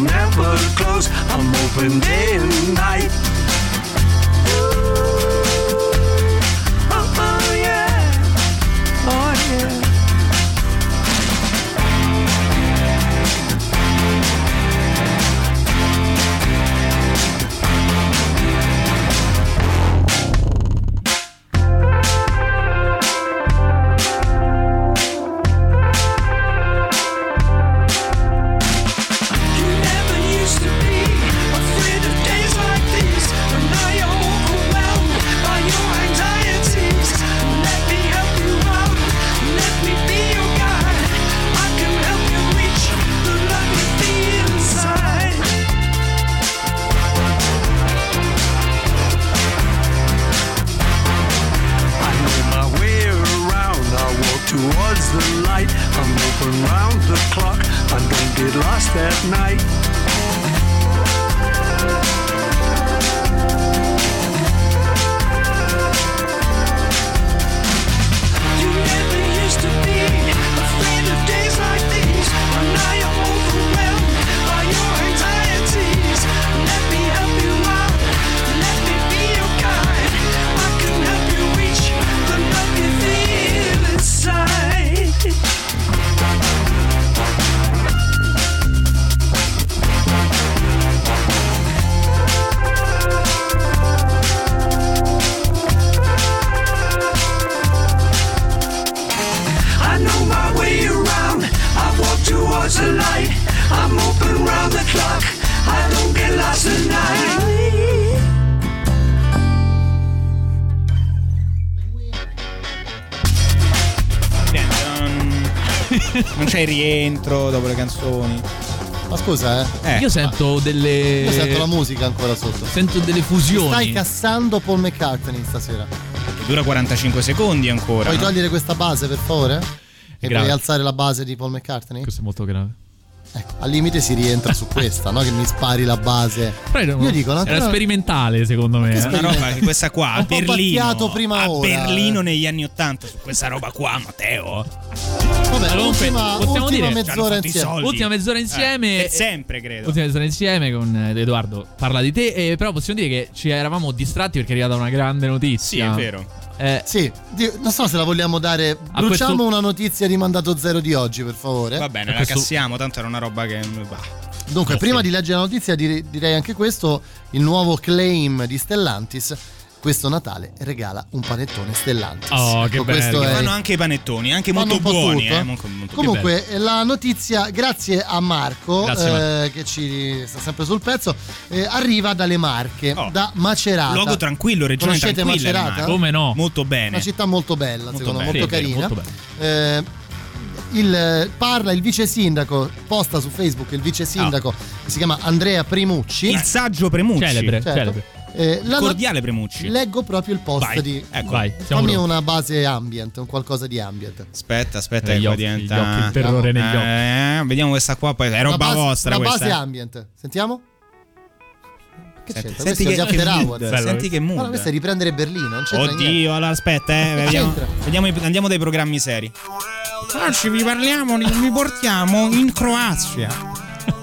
Never close. I'm open day and night. Oh, sento delle. Io sento la musica ancora sotto. Sento delle fusioni. Stai cassando Paul McCartney stasera. Dura 45 secondi ancora. Puoi no? togliere questa base, per favore? E grave. puoi alzare la base di Paul McCartney? Questo è molto grave. Ecco, al limite si rientra su questa, no? Che mi spari la base. Però Io dico, era sperimentale secondo me. Una roba che questa qua a Berlino. prima a ora, Berlino negli anni 80 su questa roba qua, Matteo. Vabbè, ultima, possiamo ultima dire- mezz'ora insieme. Ultima mezz'ora insieme. Eh, sempre, credo. Ultima mezz'ora insieme con eh, Edoardo. Parla di te. eh, però possiamo dire che ci eravamo distratti perché è arrivata una grande notizia. Sì, è vero. Eh, Sì, non so se la vogliamo dare. Bruciamo questo- una notizia di mandato zero di oggi, per favore. Va bene, A la questo- cassiamo, tanto era una roba che. bah. Dunque, Ok. prima di leggere la notizia, dire- direi anche questo: il nuovo claim di Stellantis. Questo Natale regala un panettone Stellantis. Oh, che questo bello. è- Fanno anche i panettoni, anche fanno molto buoni. eh, molto- molto- Comunque, la notizia, grazie a Marco, Grazie, eh, che ci sta sempre sul pezzo, eh, arriva dalle Marche, Oh. da Macerata. Luogo tranquillo, regione Conoscete tranquilla. Macerata? Come no? Molto bene. Una città molto bella, Molto secondo me, molto Sì, è vero, carina. molto Eh, il- parla il vice sindaco, posta su Facebook il vice sindaco che si chiama Andrea Primucci. Il saggio Premucci. Celebre, Certo. celebre. Eh, Cordiale Premucci. leggo proprio il post Vai, di ecco. Vai, siamo fammi pronti. una base ambient, un qualcosa di ambient. Aspetta, aspetta, Negli che poi occhi, diventa. gli occhi, il terrore negli occhi. Eh, vediamo questa qua, poi è roba base- vostra una base eh. ambient. Sentiamo? Che Senti, c'entra? senti Questo che, che mood, senti che mood. Allora, questo è riprendere Berlino, non c'entra niente. Oddio, allora aspetta, eh, vediamo, vediamo andiamo dai programmi seri. Oggi vi parliamo, vi portiamo in Croazia.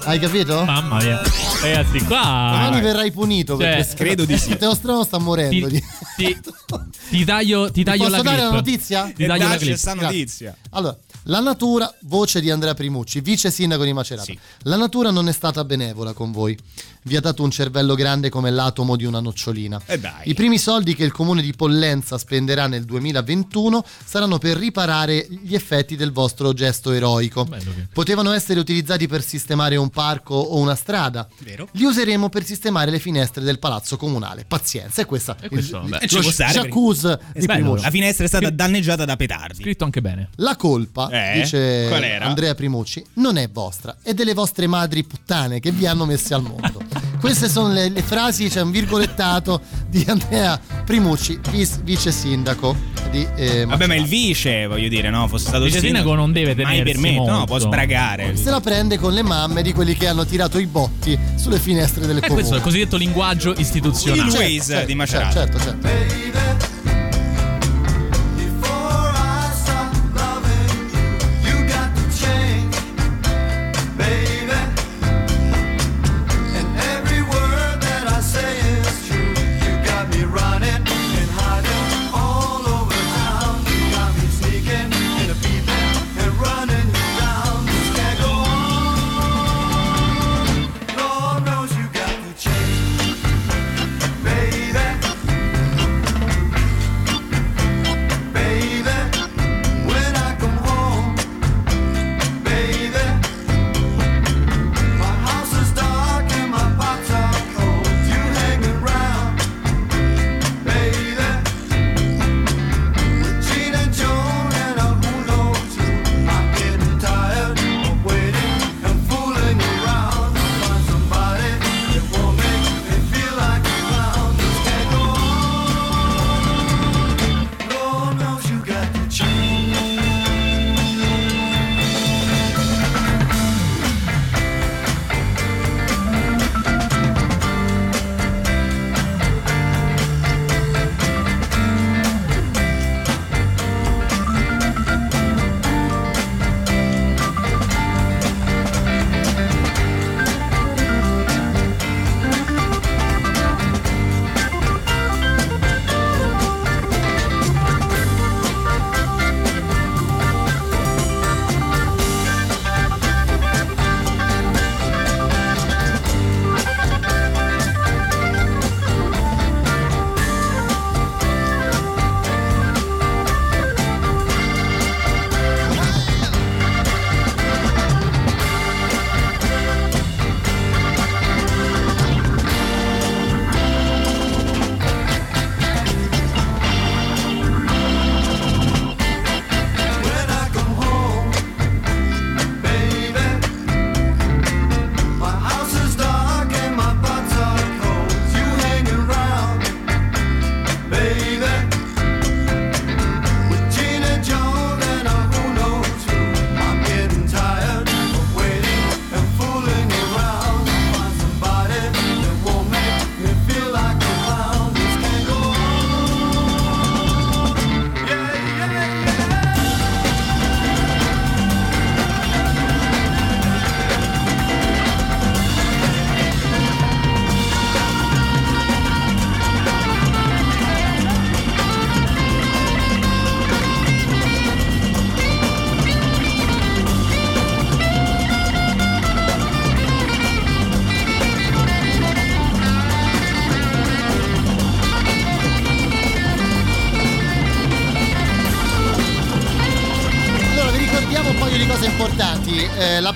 Hai capito? Mamma mia. Ragazzi, qua. Domani verrai punito Cioè, perché credo di sì. Teo Strano sta morendo. Ti, ti, ti taglio, ti taglio Posso la dare clip. la notizia? Ti taglio la clip. sta notizia. Allora, la natura, voce di Andrea Primucci, vice sindaco di Macerata. La natura non è stata benevola con voi. Vi ha dato un cervello grande come l'atomo di una nocciolina. E dai. I primi soldi che il comune di Pollenza spenderà nel 2021 saranno per riparare gli effetti del vostro gesto eroico. Potevano essere utilizzati per sistemare un parco o una strada. Vero. Li useremo per sistemare le finestre del palazzo comunale. Pazienza, e questa E questo, il- ci lo j'accuse perché- di. Primucci. La finestra è stata danneggiata da petardi. Scritto anche bene. La colpa, Eh? dice? Andrea Primucci, non è vostra, è delle vostre madri puttane che vi hanno messi al mondo. Queste sono le, le frasi, c'è un virgolettato di Andrea Primucci, vice sindaco di eh, Vabbè, ma il vice, voglio dire, no? Fosse stato Il vice sindaco non deve Mai tenersi per me, no, può sbragare. Se la prende con le mamme di quelli che hanno tirato i botti sulle finestre delle E questo è il cosiddetto linguaggio istituzionale. Il Luis di Macerata. Certo, certo. Allora,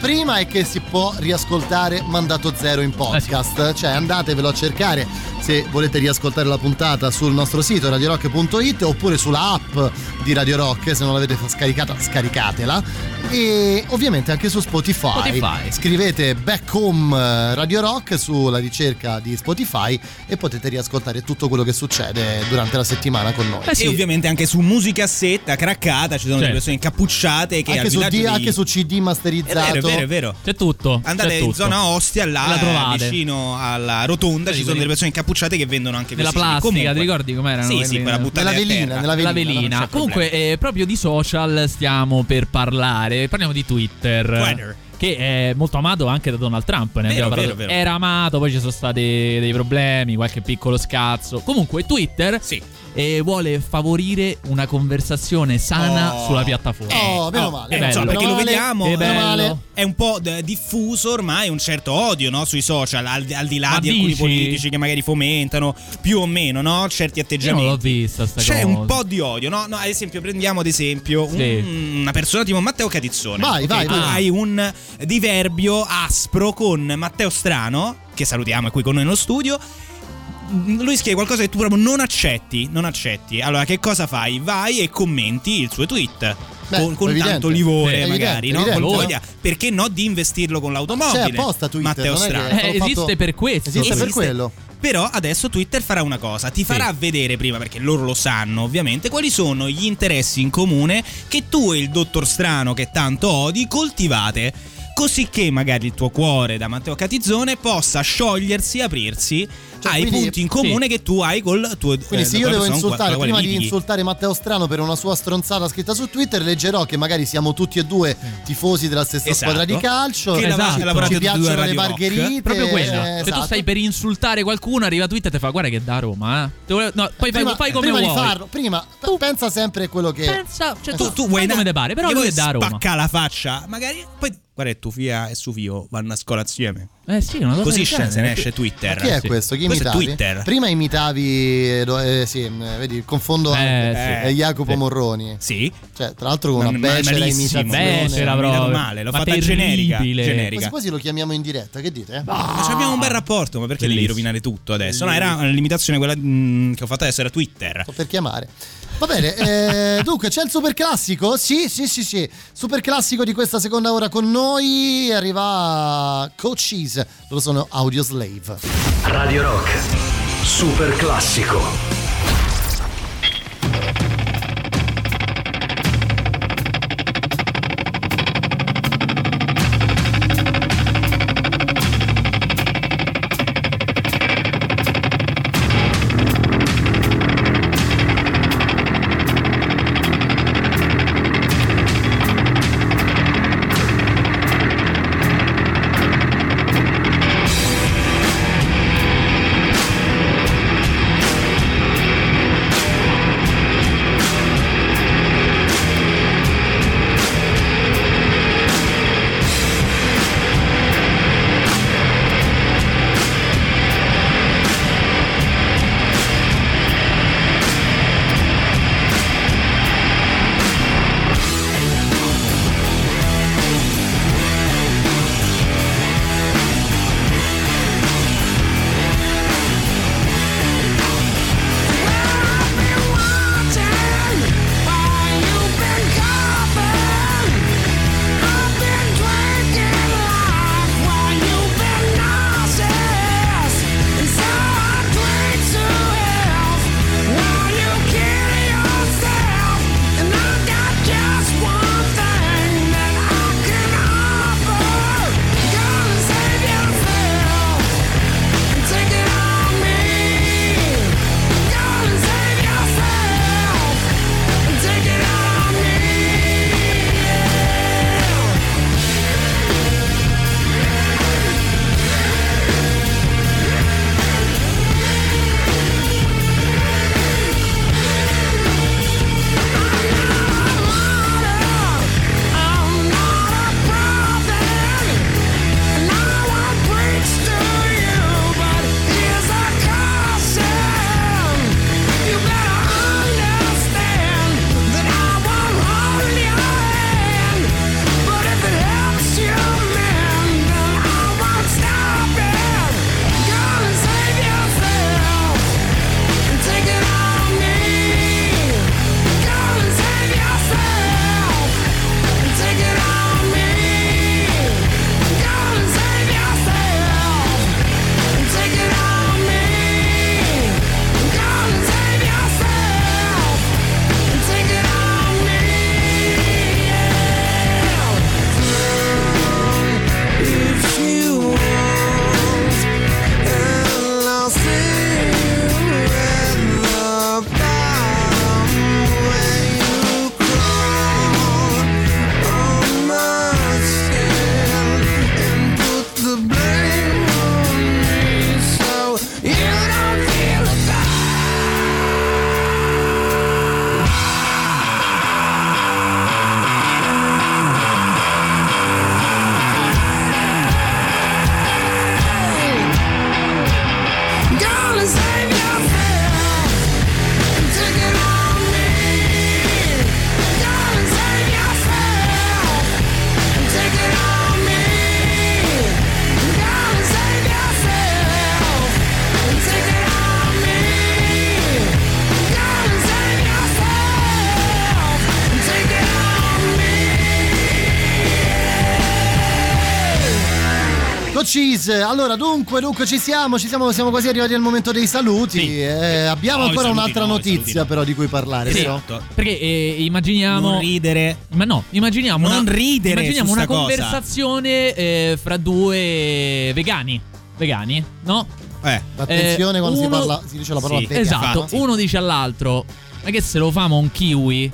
prima è che si può riascoltare Mandato Zero in podcast, cioè andatevelo a cercare se volete riascoltare la puntata sul nostro sito radiorock.it oppure sulla app di Radio Rock, se non l'avete scaricata scaricatela e ovviamente anche su Spotify. Spotify. Scrivete Back Home eh, Radio Rock sulla ricerca di Spotify e potete riascoltare tutto quello che succede durante la settimana con noi. E ovviamente anche su musicassetta craccata ci sono delle Certo. persone incappucciate che al anche su, D- degli- anche su CD È masterizzato. vero, è vero, è vero. C'è tutto. Andate c'è in tutto. zona Ostia, là La trovate. vicino alla rotonda, ci sono delle persone incappucciate che vendono anche Nella plastica, Comunque. ti ricordi com'erano? Sì, sì, quella buttata Nella velina, nella velina, velina. c'è Comunque, eh, proprio di social stiamo per parlare. Parliamo di Twitter. Twitter. Che è molto amato anche da Donald Trump. Ne Vero, abbiamo parlato. vero, vero. Era amato, poi ci sono stati dei problemi, qualche piccolo scazzo. Comunque, Twitter eh, vuole favorire una conversazione sana Oh. sulla piattaforma. Oh, meno Oh, male. eh, male. perché lo vediamo, meno bello. male. è un po' d- diffuso ormai un certo odio no, sui social, al, al di là Ma di alcuni dici? politici che magari fomentano più o meno no, certi Io atteggiamenti. non l'ho vista sta C'è cosa. un po' di odio, no? No, ad esempio, prendiamo ad esempio un- Sì. una persona tipo Matteo Catizzone. Vai, ok? vai, vai. Hai un diverbio aspro con Matteo Strano, che salutiamo, è qui con noi nello studio. Lui scrive qualcosa che tu proprio non accetti, non accetti. Allora, che cosa fai? Vai e commenti il suo tweet. Beh, con con tanto livore, Sì, magari, evidente, no? Evidente. voglia. Perché no di investirlo con l'automobile? C'è apposta Twitter, Matteo Strano. Eh, fatto- esiste per questo. Esiste per quello. Però adesso Twitter farà una cosa, ti farà vedere prima, perché loro lo sanno ovviamente, quali sono gli interessi in comune che tu e il dottor Strano, che tanto odi, coltivate. Così che magari il tuo cuore da Matteo Catizzone possa sciogliersi, aprirsi ai quindi- punti in comune che tu hai col tuo Quindi eh, se io devo insultare, prima di insultare Matteo Strano per una sua stronzata scritta su Twitter, leggerò che magari siamo tutti e due tifosi della stessa Esatto. squadra di calcio. Che lava- ci, ci piacciono le Radio Rock. margherite. Proprio quello. eh, Se tu esatto. stai per insultare qualcuno, arriva Twitter e ti fa: Guarda che è da Roma, eh. No, poi fai, prima, fai come prima vuoi. di farlo, prima pe- pensa sempre a quello che Pensa, cioè, tu, tu, tu vuoi come te pare, però lui è da Roma. spacca la faccia, magari poi guarda tu Fia e Sufio vanno a scuola assieme. Eh sì, una cosa Così se ne esce Twitter. Ma chi è Sì. questo? Chi Questo è imitavi? Twitter. Prima imitavi, eh, eh, sì, eh, vedi, confondo Eh, anche, sì. eh, Jacopo Sì. Morroni. Sì. Cioè, tra l'altro con una becera imitazione. Becera, proprio. normale, l'ho Ma fatta generica. generica. Quasi quasi lo chiamiamo in diretta, che dite? Ma ci abbiamo un bel rapporto, ma perché devi Bellissimo. rovinare tutto adesso? No, era l'imitazione quella mm, che ho fatto adesso, era Twitter. Sto per chiamare. Va bene, eh, dunque c'è il super classico? Sì, sì, sì, sì. Super classico di questa seconda ora con noi. Arriva Coaches, loro sono Audio Slave. Radio Rock. Super classico. Dunque, dunque ci siamo, ci siamo, siamo quasi arrivati al momento dei saluti. Sì. Eh, abbiamo No, ancora saluti un'altra no, notizia, però, di cui parlare, Sì. vero? Perché eh, immaginiamo. Non ridere. Ma no, immaginiamo Non una, ridere immaginiamo una conversazione eh, fra due vegani. Vegani, no? Eh. Attenzione Eh, quando si, uno- parla, si dice la parola Sì, vegano. Esatto, infatti. uno dice all'altro: Ma che se lo famo un kiwi?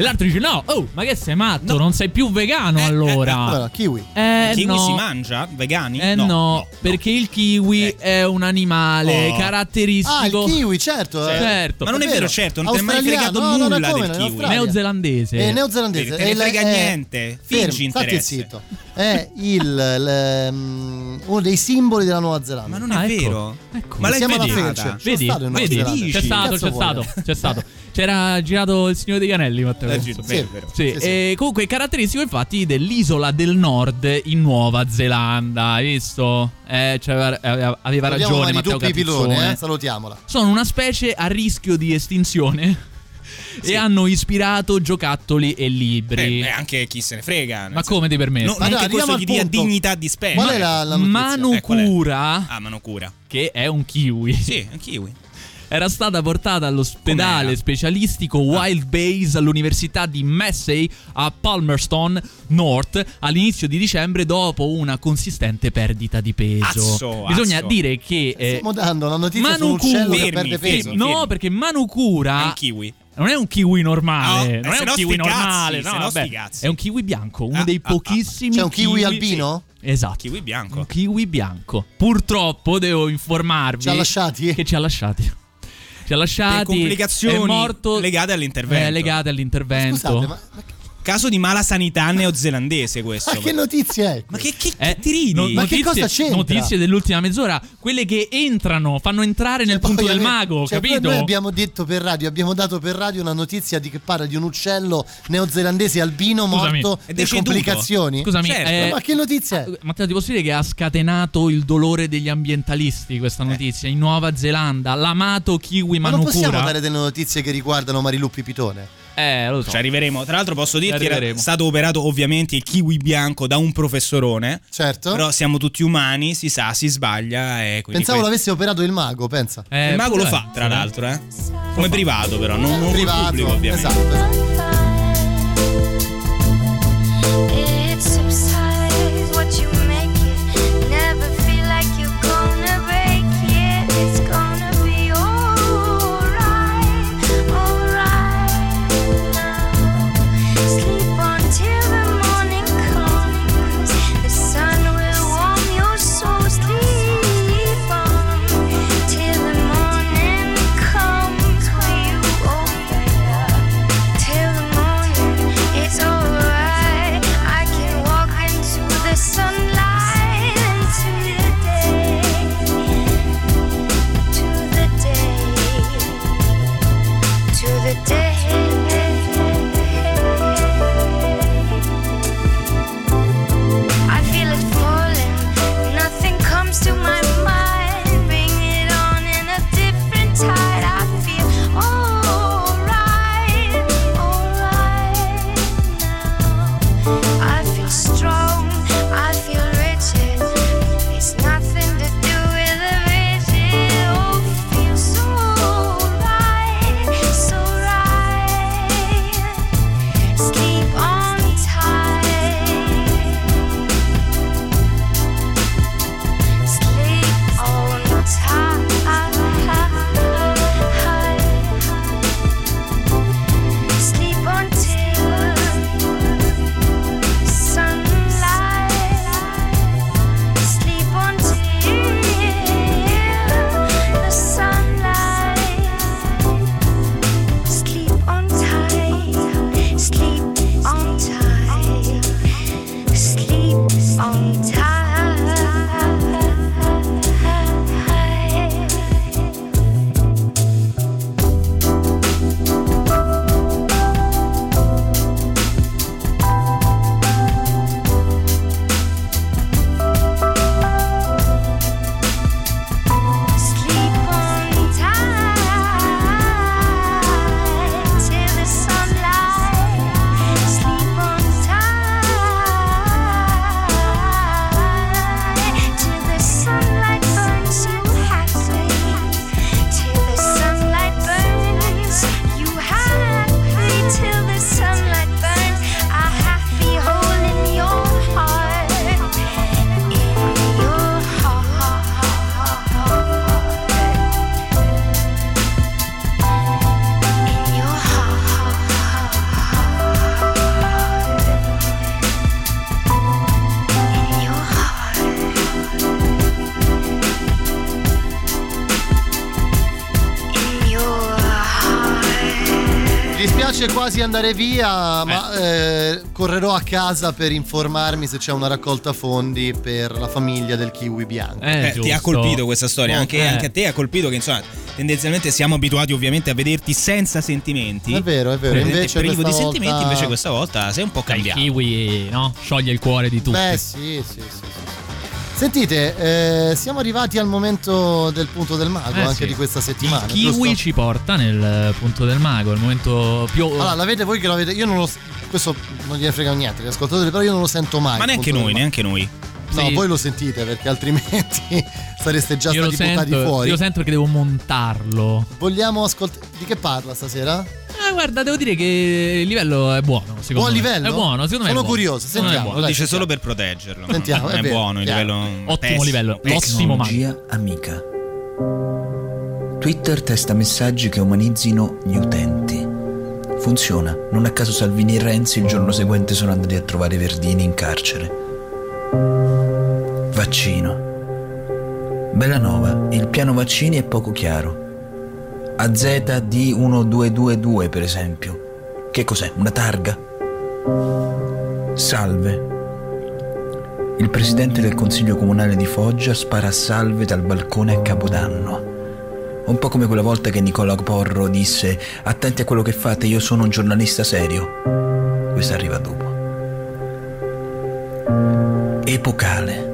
E l'altro dice: No, oh, ma che sei matto? Non sei più vegano Eh, allora. Allora, kiwi. Eh, kiwi no. si mangia? Vegani? Eh no, perché il kiwi è un animale Oh. caratteristico. Ah, il kiwi, certo. eh. Certo. Ma non è vero, certo, non ti è mai fregato no, no, nulla no, come, del kiwi. Neozelandese. È neozelandese. Te ne frega è- niente. Fingi interesse. zitto. È il, mm, uno dei simboli della Nuova Zelanda. Ma non Ah, è ecco. vero. Ecco. Ma l'hai vedata? Vedi, vedi, c'è stato, c'è stato, c'è stato. C'era girato il Signore degli Anelli, Matteo. Eh. Sì, Sì, sì. e comunque è caratteristico infatti dell'isola del nord in Nuova Zelanda, hai visto? Eh, cioè, aveva, ragione Matteo Duppi Pilone, Catizzone. eh, salutiamola. Sono una specie a rischio di estinzione e hanno ispirato giocattoli e libri. Eh, eh, anche chi se ne frega. Ma come ti permetti? No, Ma non dai, che questo gli dia dignità di specie. Qual è la, la? Manu Eh, qual è? Cura, Ah, Manocura. che è un kiwi. Sì, è un kiwi. Era stata portata all'ospedale Com'era? specialistico Wild Base all'Università di Massey a Palmerston North all'inizio di dicembre dopo una consistente perdita di peso. Azzo, Bisogna azzo. dire che eh, Stiamo dando una notizia su Manu Cura- che Fermi, perde fermi. peso. no, perché Manu È un kiwi. non è un kiwi normale, Oh, non è un kiwi cazzi, normale, se no, vabbè, cazzi. è un kiwi bianco, uno Ah, dei ah, ah. pochissimi C'è un kiwi albino? Esatto. Kiwi bianco. Un kiwi bianco. Purtroppo devo informarvi Ci ha lasciati? che ci ha lasciati. Ci ha lasciati. Per complicazioni è morto legate all'intervento. eh, legate all'intervento. Scusate, ma, ma- Caso di mala sanità neozelandese questo. ma che notizia è? Ma che, che, Eh, che ti ridi? no- Ma che notizie- cosa c'entra? Notizie dell'ultima mezz'ora, quelle che entrano, fanno entrare nel punto del ave- mago, cioè, capito? Noi abbiamo detto per radio, abbiamo dato per radio una notizia di che parla di un uccello neozelandese albino Scusami. morto per complicazioni. Scusami, Certo, eh, Ma che notizia è? Matteo, ti posso dire che ha scatenato il dolore degli ambientalisti questa notizia in Nuova Zelanda. L'amato kiwi Ma non possiamo dare delle notizie che riguardano Mariluppi Pitone? Eh, lo so. Ci arriveremo. Tra l'altro posso dirti che era arriveremo. stato operato ovviamente il kiwi bianco da un professorone. Certo. Però siamo tutti umani, si sa, si sbaglia. E quindi Pensavo que- l'avesse operato il mago, pensa. Eh, il mago lo eh, fa, tra l'altro, eh. Come privato, però, non, non Privato, pubblico, ovviamente. esatto. Quasi andare via, ma eh, correrò a casa per informarmi se c'è una raccolta fondi per la famiglia del kiwi bianco. Eh, ti ha colpito questa storia, Oh, anche, eh. anche a te ha colpito che insomma tendenzialmente siamo abituati ovviamente a vederti senza sentimenti. È vero, è vero, invece privo di sentimenti, invece questa volta sei un po' Dai, il cambiato. kiwi, no? Scioglie il cuore di tutti. Beh, sì, sì, sì. Sentite, eh, siamo arrivati al momento del punto del mago Eh, anche sì. di questa settimana. Il kiwi giusto? ci porta nel punto del mago, il momento più. Allora, l'avete voi che lo avete. Io non lo. Questo non gliene frega niente, gli ascoltatori, però io non lo sento mai. Ma neanche noi, neanche noi. No, Sì. voi lo sentite perché altrimenti sareste già io stati buttati sento, fuori. io sento perché devo montarlo. Vogliamo ascoltare. Di che parla stasera? Eh, guarda, devo dire che il livello è buono. Secondo Buon me. livello? È buono, secondo me. Sono è curioso, è sentiamo. Lo dice sentiamo. solo per proteggerlo. Sentiamo, non è è, vero, buono il livello. Ottimo pessimo, livello, ottimo. Tecnologia amica. Twitter testa messaggi che umanizzino gli utenti. Funziona. Non a caso Salvini e Renzi il giorno seguente sono andati a trovare Verdini in carcere. Vaccino. Belanova, il piano vaccini è poco chiaro. AZD1222 per esempio. Che cos'è? Una targa? Salve. Il presidente del consiglio comunale di Foggia spara a salve dal balcone a Capodanno. Un po' come quella volta che Nicola Porro disse attenti a quello che fate, io sono un giornalista serio. Questa arriva dopo. Epocale.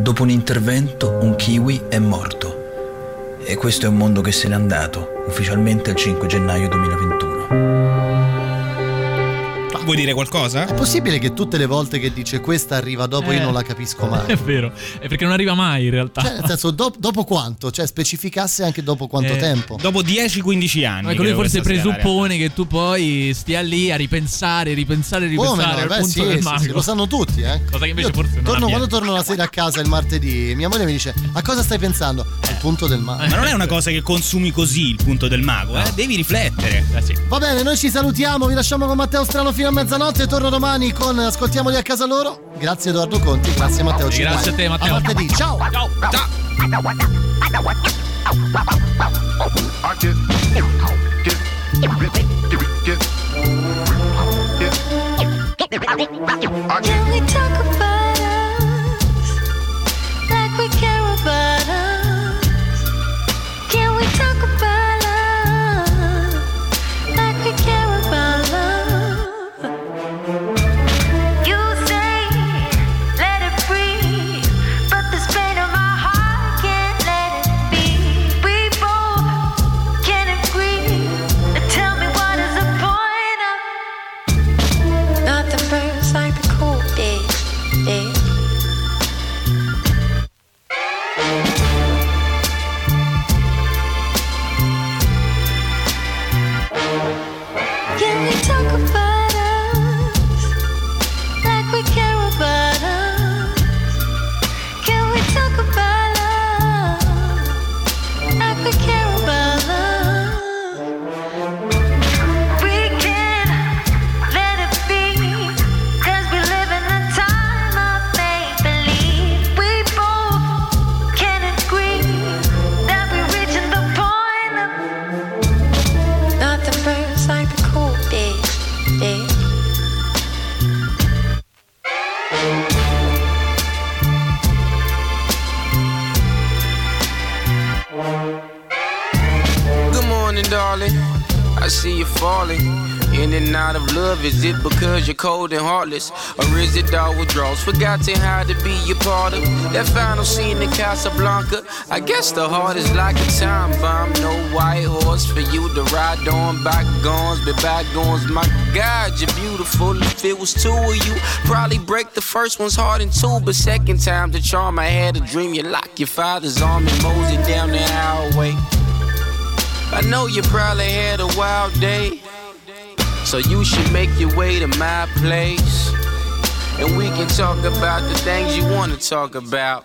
Dopo un intervento un kiwi è morto. E questo è un mondo che se n'è andato, ufficialmente il 5 gennaio 2021. Vuoi dire qualcosa? È possibile che tutte le volte che dice questa arriva dopo io Eh. non la capisco mai? È vero, è perché non arriva mai in realtà. Cioè, nel senso, do- dopo quanto? Cioè, specificasse anche dopo quanto Eh, tempo. Dopo 10-15 anni. Ecco, lui forse presuppone che tu poi stia lì a ripensare, ripensare, ripensare Come no? al Beh, punto sì, del sì, mago. sì, lo sanno tutti, eh. Cosa che invece Io forse non torno, avviene. quando torno la sera a casa il martedì, mia moglie mi dice: A cosa stai pensando? Al punto del mago. Ma non è una cosa che consumi così il punto del mago, eh? Devi riflettere. Va bene, noi ci salutiamo, vi lasciamo con Matteo Strano fino a mezzanotte. Torno domani con Ascoltiamoli a casa loro. Grazie Edoardo Conti, grazie Matteo Cinquani. Grazie a te, Matteo. A martedì, ciao. Ciao. Can we talk about cold and heartless? Or is it all withdrawals? Forgotten how to be a part of that final scene in Casablanca. I guess the heart is like a time bomb. No white horse for you to ride on. Bygones, be bygones. My God, you're beautiful. If it was two of you, probably break the first one's heart in two. But second time, the charm I had a dream. You lock your father's arm and mosey down the highway. I know you probably had a wild day. So you should make your way to my place. And we can talk about the things you want to talk about.